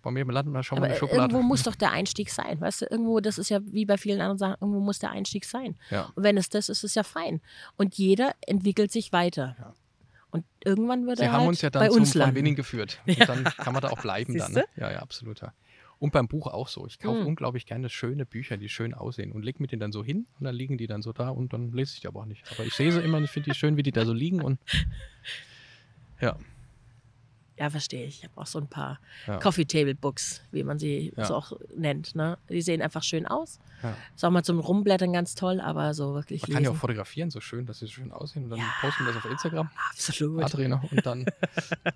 Bei mir landet man schon mal Aber eine Schublade. irgendwo muss doch der Einstieg sein, weißt du? Irgendwo, das ist ja wie bei vielen anderen Sachen, irgendwo muss der Einstieg sein. Ja. Und wenn es das ist, ist es ja fein. Und jeder entwickelt sich weiter. Ja. Und irgendwann wird Sie er haben halt uns ja bei dann zum uns landen. Winning geführt. Und Ja. dann kann man da auch bleiben dann. Ne? Ja, ja, absolut. Ja. Und beim Buch auch so. Ich kaufe Hm. unglaublich gerne schöne Bücher, die schön aussehen und lege mir die dann so hin und dann liegen die dann so da und dann lese ich die aber auch nicht. Aber ich sehe sie immer und ich finde die schön, wie die da so liegen und ja, Ja, verstehe ich. Ich habe auch so ein paar Ja. Coffee Table Books, wie man sie Ja. so auch nennt. Ne? Die sehen einfach schön aus. ja. Ist auch mal zum Rumblättern ganz toll, aber so wirklich Man kann ja auch lesen. fotografieren, so schön, dass sie so schön aussehen und dann posten wir das auf Instagram. Absolut. Adrena und dann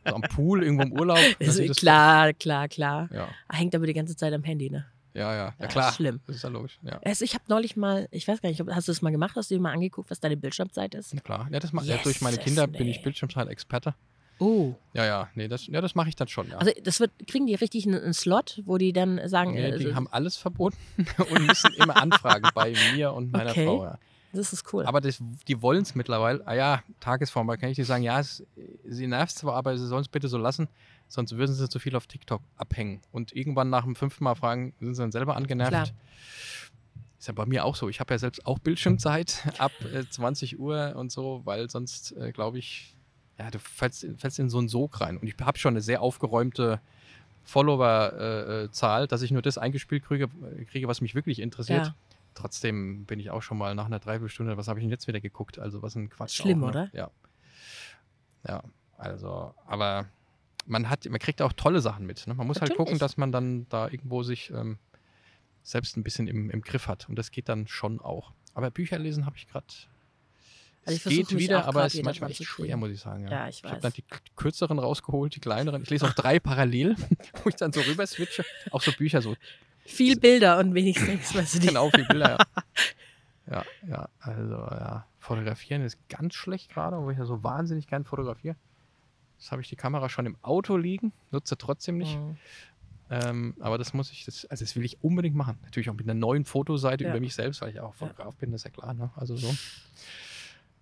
so am Pool, irgendwo im Urlaub. sie das- klar, klar, klar. Ja, Hängt aber die ganze Zeit am Handy, ne? ja, ja, ja, klar. schlimm. Das ist ja logisch. Ja. Also ich habe neulich mal, ich weiß gar nicht, hast du das mal gemacht? Hast du dir mal angeguckt, was deine Bildschirmzeit ist? Na klar. Ja, das mach, ja, durch meine Kinder bin ich. Bildschirmzeit-Experte. Oh. Ja, ja, nee, das, ja, das mache ich dann schon, ja. Also das wird, kriegen die richtig einen, einen Slot, wo die dann sagen, Nee, äh, die so- haben alles verboten und müssen immer anfragen bei mir und meiner Okay. Frau. Ja. das ist cool. Aber das, die wollen es mittlerweile. Ah ja, Tagesform, da kann ich dir sagen, ja, es, sie nervt zwar, aber sie sollen es bitte so lassen, sonst würden sie zu viel auf TikTok abhängen. Und irgendwann nach dem fünften Mal fragen, sind sie dann selber angenervt. Klar. Ist ja bei mir auch so. Ich habe ja selbst auch Bildschirmzeit ab äh, 20 Uhr und so, weil sonst, äh, glaube ich, ja, du fällst, fällst in so einen Sog rein. Und ich habe schon eine sehr aufgeräumte Follower-Zahl, dass ich nur das eingespielt kriege, kriege, was mich wirklich interessiert. Ja. Trotzdem bin ich auch schon mal nach einer Dreiviertelstunde, was habe ich denn jetzt wieder geguckt? Also was ein Quatsch. Schlimm, auch, ne? oder? Ja. Ja, also, aber man hat, man kriegt auch tolle Sachen mit. Ne? Man muss halt gucken, Natürlich. dass man dann da irgendwo sich ähm, selbst ein bisschen im, im Griff hat. Und das geht dann schon auch. Aber Bücher lesen habe ich gerade. Also es geht wieder, aber es ist manchmal echt zu schwer, muss ich sagen. Ja, Ja, ich Ich habe weiß. dann die kürzeren rausgeholt, die kleineren. Ich lese auch drei parallel, wo ich dann so rüber switche. Auch so Bücher, so Viel Bilder und wenig Sex, weißt du genau wie Bilder. Ja. ja, ja, also ja. Fotografieren ist ganz schlecht gerade, wo ich ja so wahnsinnig gern fotografiere. Jetzt habe ich die Kamera schon im Auto liegen, nutze trotzdem nicht. Mhm. Ähm, aber das muss ich, das, also das will ich unbedingt machen. Natürlich auch mit einer neuen Fotoseite Ja. über mich selbst, weil ich auch Fotograf bin, das ist ja klar. Ne? Also so.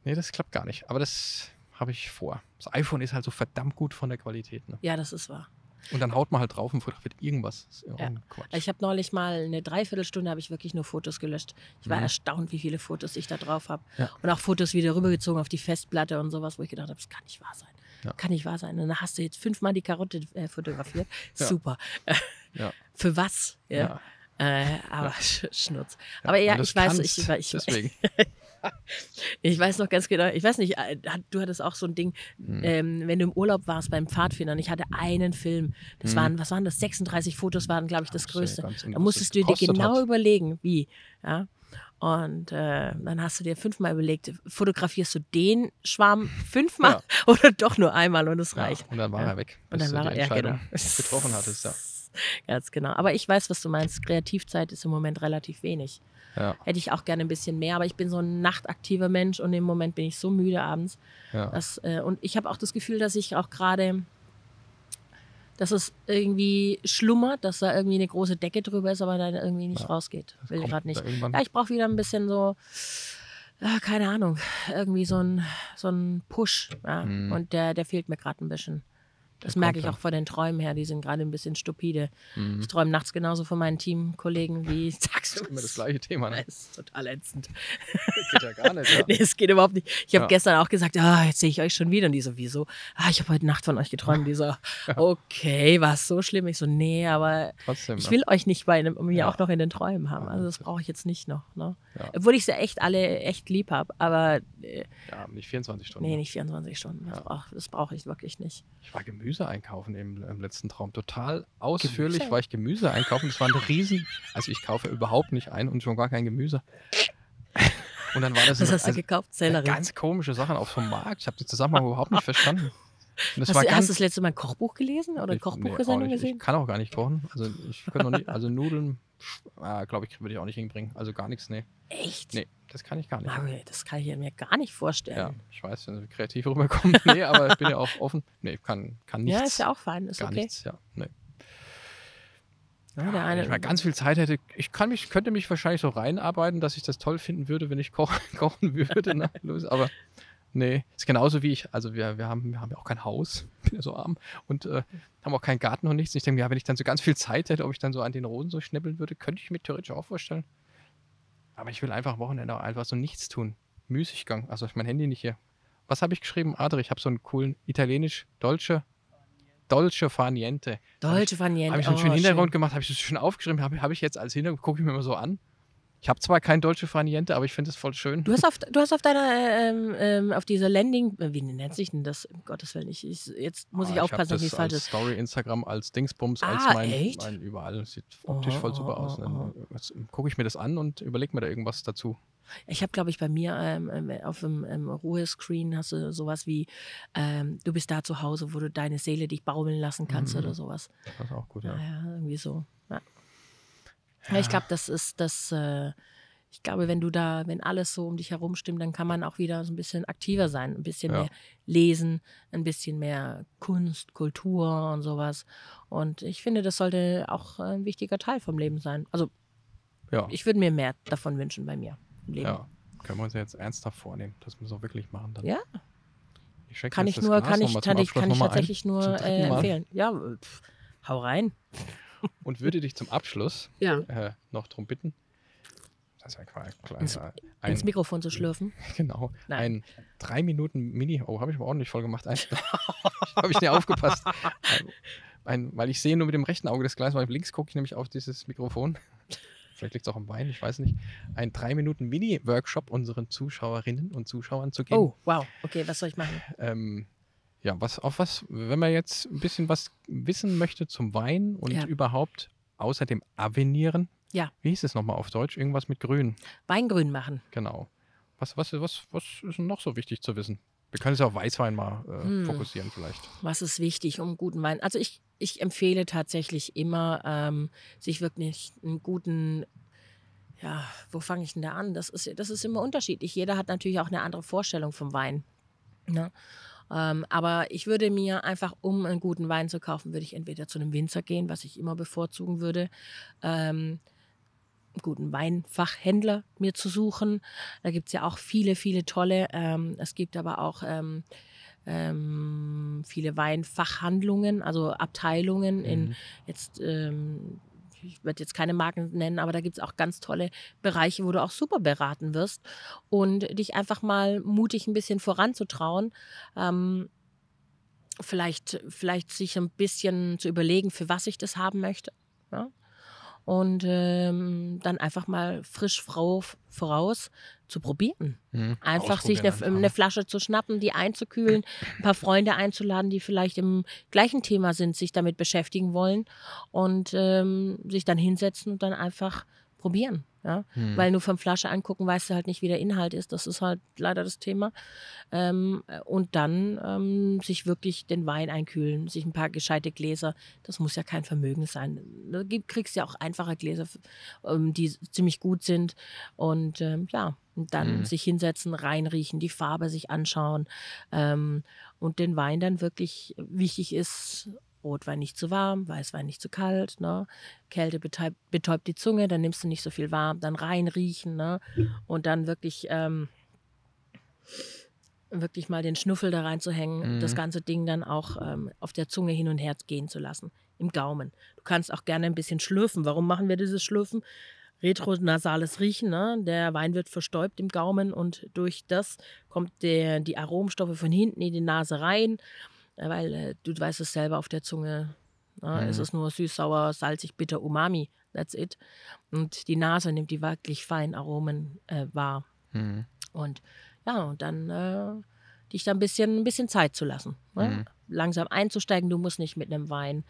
Nee, das klappt gar nicht. Aber das habe ich vor. Das iPhone ist halt so verdammt gut von der Qualität. Ne? Ja, das ist wahr. Und dann haut man halt drauf und fotografiert irgendwas. Ja. Ich habe neulich mal eine Dreiviertelstunde habe ich wirklich nur Fotos gelöscht. Ich war Mhm. erstaunt, wie viele Fotos ich da drauf habe. Ja. Und auch Fotos wieder rübergezogen auf die Festplatte und sowas, wo ich gedacht habe, das kann nicht wahr sein. Ja. Kann nicht wahr sein. Und dann hast du jetzt fünfmal die Karotte äh, fotografiert. Super. Ja. Für was? Äh, aber Sch Schnutz. Ja, aber ja, ich weiß, ich, ich, ich, deswegen. ich weiß noch ganz genau, ich weiß nicht, äh, du hattest auch so ein Ding, Mhm. ähm, wenn du im Urlaub warst beim Pfadfindern, ich hatte einen Film, das Mhm. waren, was waren das, 36 Fotos waren, glaube ich, das ja Größte. Da musstest du dir genau hat. überlegen, wie. Ja? Und äh, dann hast du dir fünfmal überlegt, fotografierst du den Schwarm fünfmal Ja. oder doch nur einmal und es Ja, reicht. und dann war Ja. er weg, Und dann war er, ja, genau. Getroffen hattest. Ja. Ganz genau. Aber ich weiß, was du meinst. Kreativzeit ist im Moment relativ wenig. Ja, Hätte ich auch gerne ein bisschen mehr, aber ich bin so ein nachtaktiver Mensch und im Moment bin ich so müde abends. ja. Dass, äh, und ich habe auch das Gefühl, dass ich auch gerade, dass es irgendwie schlummert, dass da irgendwie eine große Decke drüber ist, aber dann irgendwie nicht Ja, rausgeht. Will gerade nicht. Ja, ich brauche wieder ein bisschen so, äh, keine Ahnung, irgendwie so ein, so ein Push. Ja? Mhm. Und der, der fehlt mir gerade ein bisschen. Das merke ich auch von den Träumen her, die sind gerade ein bisschen stupide. Mhm. Ich träume nachts genauso von meinen Teamkollegen wie Das tagsüber. ist immer das gleiche Thema. Ne? Das ist total ätzend. Geht ja gar nicht. Ja. Nee, es geht überhaupt nicht. Ich habe Ja. gestern auch gesagt, ah, jetzt sehe ich euch schon wieder. Und die so, wieso? Ah, ich habe heute Nacht von euch geträumt. Die so, okay, war es so schlimm? Ich so, nee, aber Trotzdem. ich ne? will euch nicht bei mir Ja. auch noch in den Träumen haben. Ja, Also das das- brauche ich jetzt nicht noch. Ne? Ja. Obwohl ich sie echt alle echt lieb habe. Aber äh, Ja, nicht 24 Stunden. nee, nicht 24 Stunden. Das Ja. brauche das brauch ich wirklich nicht. Ich war Gemüse einkaufen im, im letzten Traum. Total ausführlich Gemüse? war ich Gemüse einkaufen. Das war ein Riesen. Also ich kaufe überhaupt nicht ein und schon gar kein Gemüse. Und dann war das Was so- hast du also, gekauft? Sellerie. ganz komische Sachen auf einem Markt. Ich habe den Zusammenhang überhaupt nicht verstanden. Hast, war du, ganz, du das letzte Mal ein Kochbuch gelesen oder ein nee, Kochbuchsendung nicht. gesehen? Ich kann auch gar nicht kochen. Also ich kann noch nicht, also Nudeln, ah, glaube ich, würde ich auch nicht hinbringen. Also gar nichts, nee. Echt? Nee, das kann ich gar nicht. Aber das kann ich mir gar nicht vorstellen. Ja, ich weiß, wenn es kreativ rüberkommt. nee, aber ich bin ja auch offen. Nee, kann, kann nichts. Ja, ist ja auch fein, ist gar okay. nichts, ja. Nee. Ja, der Wenn ich mal ganz viel Zeit hätte, ich kann mich, könnte mich wahrscheinlich so reinarbeiten, dass ich das toll finden würde, wenn ich kochen, kochen würde. Ne? Los, Aber nee, ist genauso wie ich, also wir, wir, haben, wir haben ja auch kein Haus, bin ja so arm und äh, haben auch keinen Garten und nichts. Ich denke mir, ja, wenn ich dann so ganz viel Zeit hätte, ob ich dann so an den Rosen so schnippeln würde, könnte ich mir theoretisch auch vorstellen. Aber ich will einfach Wochenende auch einfach so nichts tun. Müßiggang, also ich mein Handy nicht hier. Was habe ich geschrieben? Adri, ich habe so einen coolen italienisch, Dolce, Dolce Far Niente. Deutsche Vaniente. Habe ich so einen oh, schönen Hintergrund schön. gemacht, habe ich das schon aufgeschrieben, habe hab ich jetzt als Hintergrund, gucke ich mir mal so an. Ich habe zwar kein Dolce Far Niente, aber ich finde es voll schön. Du hast auf, du hast auf deiner, ähm, ähm, auf dieser Landing, äh, wie nennt sich denn das? Um Gottes Willen, ich, ich, jetzt muss Ah, ich aufpassen, dass das ich falsch als ist. Story Instagram, als Dingsbums, als Ah, mein, echt? mein überall. Sieht optisch voll Aha, super aha, aus. aha. Dann was- gucke ich mir das an und überlege mir da irgendwas dazu. Ich habe, glaube ich, bei mir ähm, ähm, auf dem ähm, Ruhescreen hast du sowas wie, ähm, du bist da zu Hause, wo du deine Seele dich baumeln lassen kannst Mhm. oder sowas. Das ist auch gut, Ja, ja. ja irgendwie so. Ja. Ja, ich glaube, das ist das. Äh, ich glaube, wenn du da, wenn alles so um dich herum stimmt, dann kann man auch wieder so ein bisschen aktiver sein, ein bisschen Ja. mehr lesen, ein bisschen mehr Kunst, Kultur und sowas. Und ich finde, das sollte auch ein wichtiger Teil vom Leben sein. Also Ja, ich würde mir mehr davon wünschen bei mir im Leben. ja. Können wir uns ja jetzt ernsthaft vornehmen, dass wir so wirklich machen. Dann. Ja. Ich Kann ich nur, kann ich, kann ich, kann ich mal ein. tatsächlich nur äh, empfehlen. Ja, pf, hau rein. Und würde dich zum Abschluss Ja. äh, noch darum bitten, das ist ja quasi Ins- kleiner, ein, Ins Mikrofon zu schlürfen. genau, Nein. ein drei Minuten Mini, oh, habe ich aber ordentlich voll gemacht, ein, habe ich nicht aufgepasst, ein, ein, weil ich sehe nur mit dem rechten Auge das Glas, weil links gucke ich nämlich auf dieses Mikrofon, vielleicht liegt es auch am Bein, ich weiß nicht, ein drei Minuten Mini-Workshop unseren Zuschauerinnen und Zuschauern zu geben. Oh, wow. Okay, was soll ich machen? Ähm, ja, was auf was, wenn man jetzt ein bisschen was wissen möchte zum Wein und Ja. überhaupt außer dem Avenieren. Ja. Wie hieß es nochmal auf Deutsch? Irgendwas mit Grün. Weingrün machen. Genau. Was, was, was, was ist noch so wichtig zu wissen? Wir können es ja auf Weißwein mal äh, Hm. fokussieren vielleicht. Was ist wichtig, um guten Wein? Also ich, ich empfehle tatsächlich immer, ähm, sich wirklich einen guten, ja, wo fange ich denn da an? Das ist, das ist immer unterschiedlich. Jeder hat natürlich auch eine andere Vorstellung vom Wein. Ne? Ähm, aber ich würde mir einfach, um einen guten Wein zu kaufen, würde ich entweder zu einem Winzer gehen, was ich immer bevorzugen würde, ähm, einen guten Weinfachhändler mir zu suchen. Da gibt es ja auch viele, viele tolle. Ähm, es gibt aber auch ähm, ähm, viele Weinfachhandlungen, also Abteilungen in Mhm. jetzt, ähm, ich werde jetzt keine Marken nennen, aber da gibt es auch ganz tolle Bereiche, wo du auch super beraten wirst und dich einfach mal mutig ein bisschen voranzutrauen. Ähm, vielleicht, vielleicht sich ein bisschen zu überlegen, für was ich das haben möchte. Ja? Und ähm, dann einfach mal frisch frau, voraus zu probieren. Mhm. Einfach sich eine, Ausprobieren eine. Flasche zu schnappen, die einzukühlen, ein paar Freunde einzuladen, die vielleicht im gleichen Thema sind, sich damit beschäftigen wollen und ähm, sich dann hinsetzen und dann einfach probieren. Ja? Mhm. Weil nur vom Flasche angucken weißt du halt nicht, wie der Inhalt ist. Das ist halt leider das Thema. Ähm, und dann ähm, sich wirklich den Wein einkühlen, sich ein paar gescheite Gläser. Das muss ja kein Vermögen sein. Du gibt- kriegst ja auch einfache Gläser, ähm, die ziemlich gut sind. Und ähm, ja, und dann Mhm. sich hinsetzen, reinriechen, die Farbe sich anschauen ähm, und den Wein dann wirklich wichtig ist. Rotwein nicht zu warm, Weißwein nicht zu kalt. Ne? Kälte betäubt, betäubt die Zunge, dann nimmst du nicht so viel warm, dann reinriechen ne? und dann wirklich, ähm, wirklich mal den Schnuffel da reinzuhängen, das Mhm. ganze Ding dann auch ähm, auf der Zunge hin und her gehen zu lassen, im Gaumen. Du kannst auch gerne ein bisschen schlürfen. Warum machen wir dieses Schlürfen? Retronasales Riechen, ne? der Wein wird verstäubt im Gaumen und durch das kommt der, die Aromstoffe von hinten in die Nase rein, weil äh, du weißt es selber auf der Zunge, ne? es Mhm. ist nur süß, sauer, salzig, bitter, umami, that's it. Und die Nase nimmt die wirklich feinen Aromen äh, wahr. Mhm. Und ja, und dann äh, dich da ein bisschen, ein bisschen Zeit zu lassen. Ne? Mhm. Langsam einzusteigen. Du musst nicht mit einem Wein,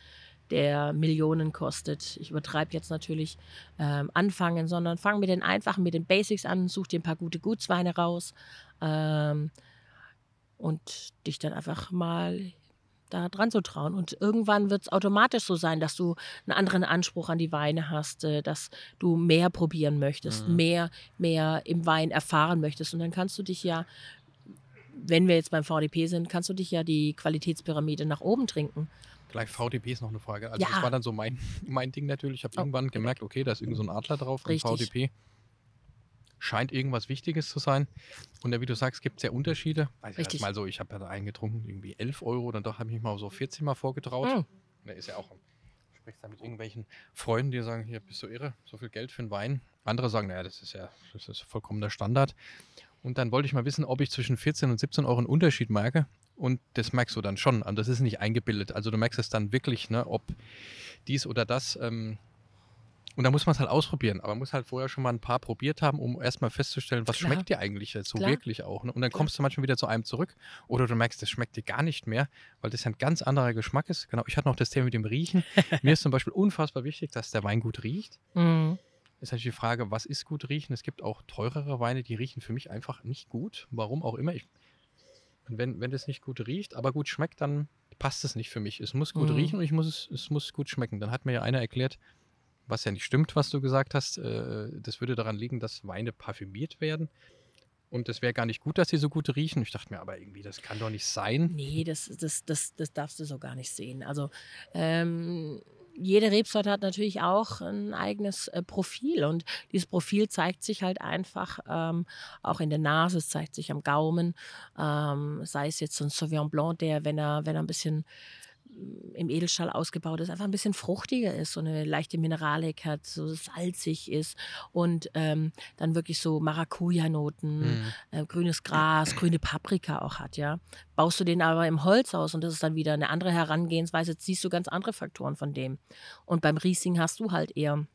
der Millionen kostet. Ich übertreibe jetzt natürlich ähm, anfangen, sondern fang mit den einfachen, mit den Basics an, such dir ein paar gute Gutsweine raus ähm, und dich dann einfach mal da dran zu trauen. Und irgendwann wird es automatisch so sein, dass du einen anderen Anspruch an die Weine hast, äh, dass du mehr probieren möchtest, Mhm. mehr, mehr im Wein erfahren möchtest. Und dann kannst du dich ja, wenn wir jetzt beim VDP sind, kannst du dich ja die Qualitätspyramide nach oben trinken. Gleich VDP ist noch eine Frage. Also Ja. das war dann so mein, mein Ding natürlich. Ich habe Oh, irgendwann gemerkt, okay, da ist irgend so ein Adler drauf Richtig. VDP scheint irgendwas Wichtiges zu sein. Und ja, wie du sagst, gibt es ja Unterschiede. Also Richtig. mal so, ich habe ja da einen getrunken, irgendwie 11 Euro, dann doch habe ich mich mal so 14 Mal vorgetraut. Mm. Da ist ja auch, du sprichst da mit irgendwelchen Freunden, die sagen, hier bist du irre, so viel Geld für einen Wein. Andere sagen, naja, das ist ja das ist vollkommener Standard. Und dann wollte ich mal wissen, ob ich zwischen 14 und 17 Euro einen Unterschied merke. Und das merkst du dann schon. Und das ist nicht eingebildet. Also du merkst es dann wirklich, ne, ob dies oder das. Ähm, und da muss man es halt ausprobieren. Aber man muss halt vorher schon mal ein paar probiert haben, um erstmal festzustellen, was Klar. schmeckt dir eigentlich jetzt so Klar. wirklich auch. Ne? Und dann kommst du manchmal wieder zu einem zurück. Oder du merkst, das schmeckt dir gar nicht mehr, weil das ja ein ganz anderer Geschmack ist. Genau, ich hatte noch das Thema mit dem Riechen. Mir ist zum Beispiel unfassbar wichtig, dass der Wein gut riecht. Mm. Ist natürlich die Frage, was ist gut riechen? Es gibt auch teurere Weine, die riechen für mich einfach nicht gut. Warum auch immer. Ich, und wenn, wenn das nicht gut riecht, aber gut schmeckt, dann passt es nicht für mich. Es muss gut Mhm. riechen und ich muss es, es muss gut schmecken. Dann hat mir ja einer erklärt, was ja nicht stimmt, was du gesagt hast. Äh, das würde daran liegen, dass Weine parfümiert werden. Und es wäre gar nicht gut, dass sie so gut riechen. Ich dachte mir aber irgendwie, das kann doch nicht sein. Nee, das, das, das, das darfst du so gar nicht sehen. Also ähm, jede Rebsorte hat natürlich auch ein eigenes äh, Profil und dieses Profil zeigt sich halt einfach ähm, auch in der Nase, es zeigt sich am Gaumen, ähm, sei es jetzt so ein Sauvignon Blanc, der, wenn er, wenn er ein bisschen im Edelstahl ausgebaut ist, einfach ein bisschen fruchtiger ist, so eine leichte Mineralik hat, so salzig ist und ähm, dann wirklich so Maracuja-Noten, Mhm. äh, grünes Gras, grüne Paprika auch hat, ja. Baust du den aber im Holz aus und das ist dann wieder eine andere Herangehensweise, jetzt siehst du ganz andere Faktoren von dem. Und beim Riesling hast du halt eher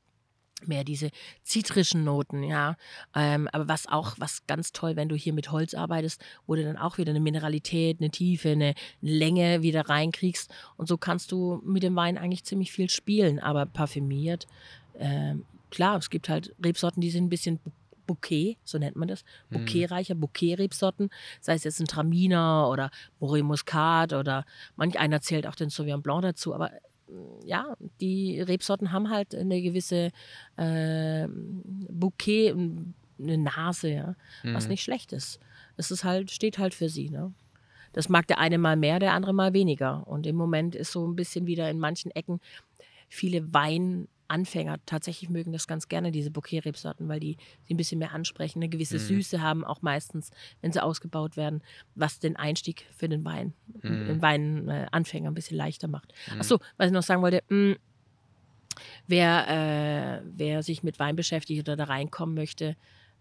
mehr diese zitrischen Noten, ja. Ähm, aber was auch, was ganz toll, wenn du hier mit Holz arbeitest, wo du dann auch wieder eine Mineralität, eine Tiefe, eine Länge wieder reinkriegst. Und so kannst du mit dem Wein eigentlich ziemlich viel spielen. Aber parfümiert, ähm, klar, es gibt halt Rebsorten, die sind ein bisschen Bouquet, so nennt man das, Mhm. Bouquetreicher, Bouquet-Rebsorten, sei es jetzt ein Traminer oder Moré Muscat oder manch einer zählt auch den Sauvignon Blanc dazu, aber ja, die Rebsorten haben halt eine gewisse äh, Bouquet, m, eine Nase, ja, was Mhm. nicht schlecht ist. Es ist halt, steht halt für sie, ne? Das mag der eine mal mehr, der andere mal weniger. Und im Moment ist so ein bisschen wieder in manchen Ecken viele Weinanfänger tatsächlich mögen das ganz gerne, diese Bouquet-Rebsorten, weil die sie ein bisschen mehr ansprechen, eine gewisse Mhm. Süße haben, auch meistens, wenn sie ausgebaut werden, was den Einstieg für den Wein, Mhm. den Weinanfänger ein bisschen leichter macht. Mhm. Achso, was ich noch sagen wollte, mh, wer, äh, wer sich mit Wein beschäftigt oder da reinkommen möchte,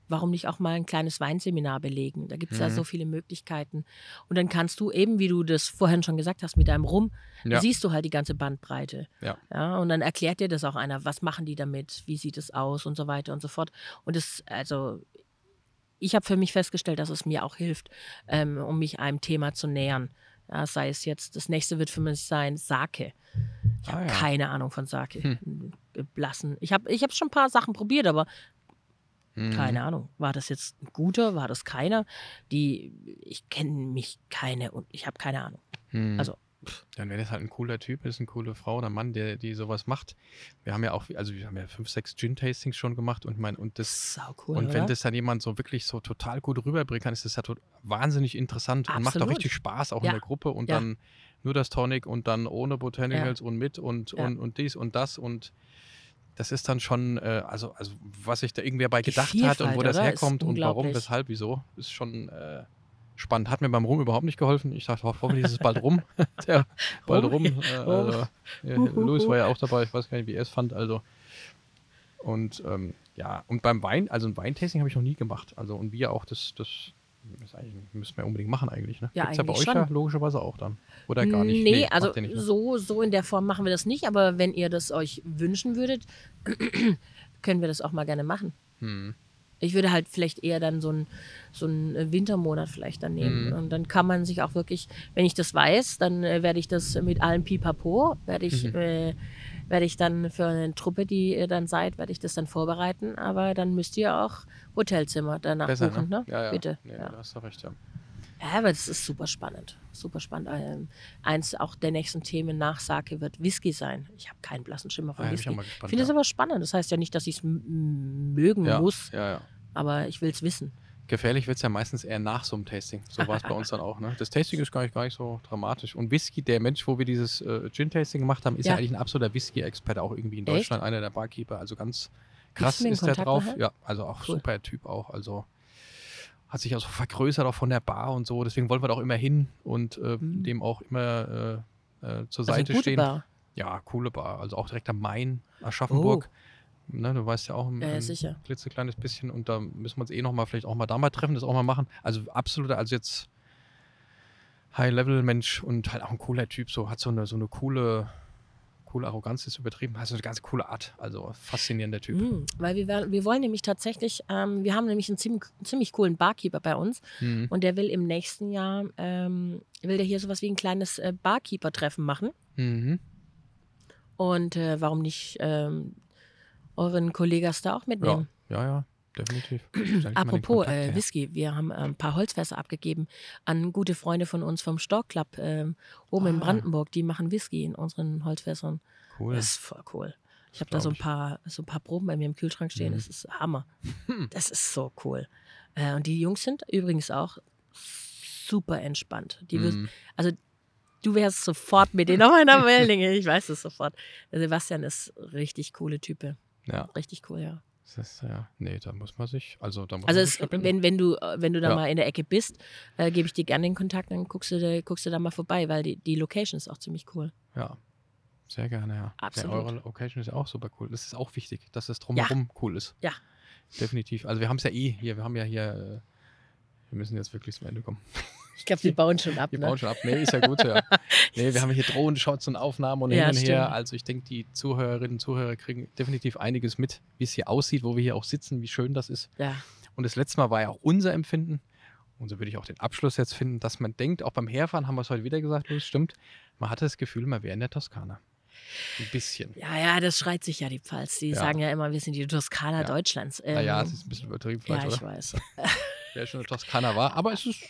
warum nicht auch mal ein kleines Weinseminar belegen? Da gibt es ja Mhm. so viele Möglichkeiten. Und dann kannst du eben, wie du das vorhin schon gesagt hast, mit deinem Rum, Ja. siehst du halt die ganze Bandbreite. Ja. Ja, und dann erklärt dir das auch einer, was machen die damit, wie sieht es aus und so weiter und so fort. Und das, also, ich habe für mich festgestellt, dass es mir auch hilft, ähm, um mich einem Thema zu nähern. Ja, sei es jetzt, das nächste wird für mich sein Sake. Ich habe Ah, ja. keine Ahnung von Sake. Hm. Blassen. Ich habe ich hab schon ein paar Sachen probiert, aber Mhm. keine Ahnung. War das jetzt ein guter? War das keiner? Die, ich kenne mich keine und ich habe keine Ahnung. Mhm. Also, Dann wäre das halt ein cooler Typ, ist eine coole Frau oder Mann, der die sowas macht. Wir haben ja auch, also wir haben ja fünf, sechs Gin-Tastings schon gemacht und mein, und das sau cool. und wenn oder? das dann jemand so wirklich so total gut rüberbringen kann, ist das ja tot, wahnsinnig interessant und macht auch Absolut. richtig Spaß auch Ja. in der Gruppe und Ja. dann nur das Tonic und dann ohne Botanicals und mit und, Ja. und, und dies und das und das ist dann schon, äh, also, also was sich da irgendwer bei Die gedacht hat und wo das oder? Ist herkommt und warum, weshalb, wieso, ist schon äh, spannend. Hat mir beim Rum überhaupt nicht geholfen. Ich dachte, ho- hoffentlich ist es bald rum. ja, bald rum. Äh, also, Louis war ja auch dabei, ich weiß gar nicht, wie er es fand. Also und ähm, ja, und beim Wein, also ein Weintasting habe ich noch nie gemacht. Also und wir auch, das, das, das eigentlich, müssen wir unbedingt machen eigentlich. Ne? Ja, Gibt's ja bei euch eigentlich ja schon. logischerweise auch dann. Oder gar nicht. Nee, macht also nicht, ne? so, so in der Form machen wir das nicht, aber wenn ihr das euch wünschen würdet, können wir das auch mal gerne machen. Hm. Ich würde halt vielleicht eher dann so einen so einen Wintermonat vielleicht dann nehmen. Mhm. Und dann kann man sich auch wirklich, wenn ich das weiß, dann äh, werde ich das mit allem Pipapo, werde ich, Mhm. äh, werde ich dann für eine Truppe, die ihr dann seid, werde ich das dann vorbereiten. Aber dann müsst ihr auch Hotelzimmer danach Besser, buchen, ne? Ja, ja. Bitte. Nee, ja. Da hast du recht, ja. Ja, aber das ist super spannend. Super spannend. Ähm, eins auch der nächsten Themen nach Sake wird Whisky sein. Ich habe keinen blassen Schimmer von Ah, Whisky. Ich finde es ja. aber spannend. Das heißt ja nicht, dass ich es mögen ja, muss, ja, ja. aber ich will es wissen. Gefährlich wird es ja meistens eher nach so einem Tasting. So war es bei uns dann auch. Ne? Das Tasting ist gar nicht, gar nicht so dramatisch. Und Whisky, der Mensch, wo wir dieses äh, Gin-Tasting gemacht haben, ist ja. Ja. eigentlich ein absoluter Whisky-Experte, auch irgendwie in Echt? Deutschland, einer der Barkeeper. Also ganz krass ist der Kontakt drauf. nachher? Ja, also auch Cool. super Typ auch. Also hat sich auch so vergrößert auch von der Bar und so. Deswegen wollen wir da auch immer hin und äh, Mhm. dem auch immer äh, äh, zur Also Seite gute stehen. Bar. Ja, coole Bar. Also auch direkt am Main, Aschaffenburg. Ne, du weißt ja auch ein. Ja, ja, ein klitzekleines bisschen und da müssen wir uns eh noch mal vielleicht auch mal da mal treffen, das auch mal machen. Also absoluter, also jetzt High-Level-Mensch und halt auch ein cooler Typ, so hat so eine, so eine coole, coole Arroganz, ist übertrieben, hat so eine ganz coole Art. Also faszinierender Typ. Mhm, weil wir, wir wollen nämlich tatsächlich, ähm, wir haben nämlich einen ziemlich, ziemlich coolen Barkeeper bei uns Mhm. und der will im nächsten Jahr, ähm, will der hier sowas wie ein kleines äh, Barkeeper-Treffen machen. Mhm. Und äh, warum nicht ähm, euren Kollegas da auch Ja, mitnehmen? ja, ja, definitiv. Mal den Apropos äh. Whisky, wir haben äh, ein paar Holzfässer abgegeben an gute Freunde von uns vom Stork Club ähm, oben in Ah. Brandenburg. Die machen Whisky in unseren Holzfässern. Cool. Das ist voll cool. Ich habe da so ein paar, so ein paar Proben bei mir im Kühlschrank stehen. Mhm. Das ist Hammer. Hm. Das ist so cool. Äh, und die Jungs sind übrigens auch super entspannt. Die Mhm. Also du wärst sofort mit denen auf einer Wellenlänge. Ich weiß es sofort. Sebastian ist richtig coole Type. Ja, Richtig cool, ja. das ist ja, nee, da muss man sich, also da muss Also man sich verbinden. wenn, wenn du, äh, wenn du da Ja. mal in der Ecke bist, äh, gebe ich dir gerne den Kontakt, dann guckst du, da, guckst du da mal vorbei, weil die, die Location ist auch ziemlich cool. Ja, sehr gerne, ja. Absolut. Ja, eure Location ist ja auch super cool. Das ist auch wichtig, dass es drumherum cool ist. Ja. Definitiv. Also wir haben es ja eh hier, wir haben ja hier, äh, wir müssen jetzt wirklich zum Ende kommen. Ich glaube, die bauen schon ab. Wir Ne? bauen schon ab. Nee, ist ja gut, ja. Nee, wir haben hier Drohnen-Shots und Aufnahmen und Ja, hin und her. stimmt. Also ich denke, die Zuhörerinnen und Zuhörer kriegen definitiv einiges mit, wie es hier aussieht, wo wir hier auch sitzen, wie schön das ist. Ja. Und das letzte Mal war ja auch unser Empfinden, und so würde ich auch den Abschluss jetzt finden, dass man denkt, auch beim Herfahren haben wir es heute wieder gesagt, Luis, stimmt, man hatte das Gefühl, man wäre in der Toskana. Ein bisschen. ja, ja, das schreit sich ja die Pfalz. Die Ja. sagen ja immer, wir sind die Toskana Ja. Deutschlands. Ähm, naja, es ist ein bisschen übertrieben ja, vielleicht, ich oder? weiß. Wer schon in der Toskana war, aber es ist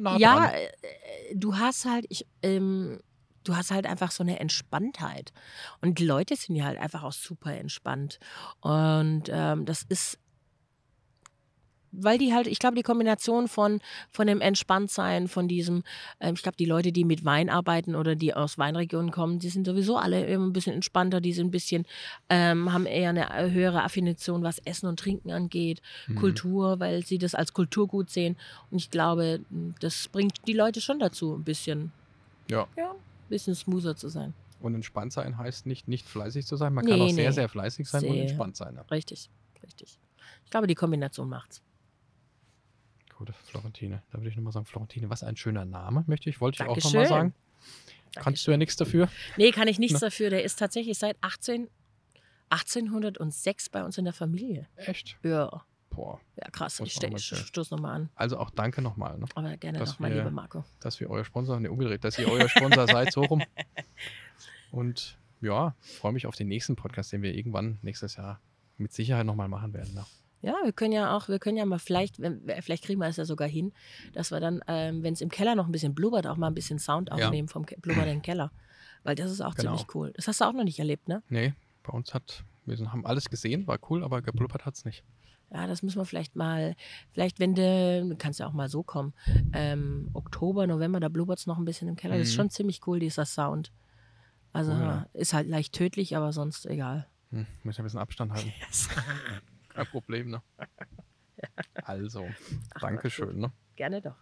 nah ja, dran. äh, du hast halt, ich, ähm, du hast halt einfach so eine Entspanntheit. Und die Leute sind ja halt einfach auch super entspannt. Und ähm, das ist, weil die halt, ich glaube, die Kombination von, von dem Entspanntsein, von diesem, ähm, ich glaube, die Leute, die mit Wein arbeiten oder die aus Weinregionen kommen, die sind sowieso alle immer ein bisschen entspannter, die sind ein bisschen, ähm, haben eher eine höhere Affination, was Essen und Trinken angeht. Mhm. Kultur, weil sie das als Kulturgut sehen. Und ich glaube, das bringt die Leute schon dazu, ein bisschen, Ja. ja, ein bisschen smoother zu sein. Und entspannt sein heißt nicht, nicht fleißig zu sein. Man kann Nee, auch sehr, nee. sehr fleißig sein und Sehr. entspannt sein. Ja. Richtig, richtig. Ich glaube, die Kombination macht's. Gut, Florentine. Da würde ich nochmal sagen, Florentine, was ein schöner Name, möchte ich, wollte ich auch Dankeschön. nochmal sagen. Kannst du ja nichts dafür. Nee, kann ich nichts Na. dafür. Der ist tatsächlich seit 18, 1806 bei uns in der Familie. Echt? Ja, Boah. ja krass. Muss Ich, man ste- mal ich stoße nochmal an. Also auch danke nochmal, ne? Aber gerne nochmal, lieber Marco. dass wir euer Sponsor, ne, umgedreht, dass ihr euer Sponsor seid, so rum. Und ja, freue mich auf den nächsten Podcast, den wir irgendwann nächstes Jahr mit Sicherheit nochmal machen werden. Ne? Ja, wir können ja auch, wir können ja mal vielleicht, wenn- vielleicht kriegen wir es ja sogar hin, dass wir dann, ähm, wenn es im Keller noch ein bisschen blubbert, auch mal ein bisschen Sound Ja. aufnehmen vom Ke blubbernden Keller. Weil das ist auch Genau. ziemlich cool. Das hast du auch noch nicht erlebt, ne? Nee, bei uns hat, wir haben alles gesehen, war cool, aber geblubbert hat es nicht. Ja, das müssen wir vielleicht mal, vielleicht wenn du, du kannst ja auch mal so kommen, ähm, Oktober, November, da blubbert es noch ein bisschen im Keller. Das ist Mhm. schon ziemlich cool, dieser Sound. Also Cool, ja. ist halt leicht tödlich, aber sonst egal. Hm, müssen ein bisschen Abstand halten. Yes. Kein Problem, ne? Also, Ach, Dankeschön, ne? Gerne doch.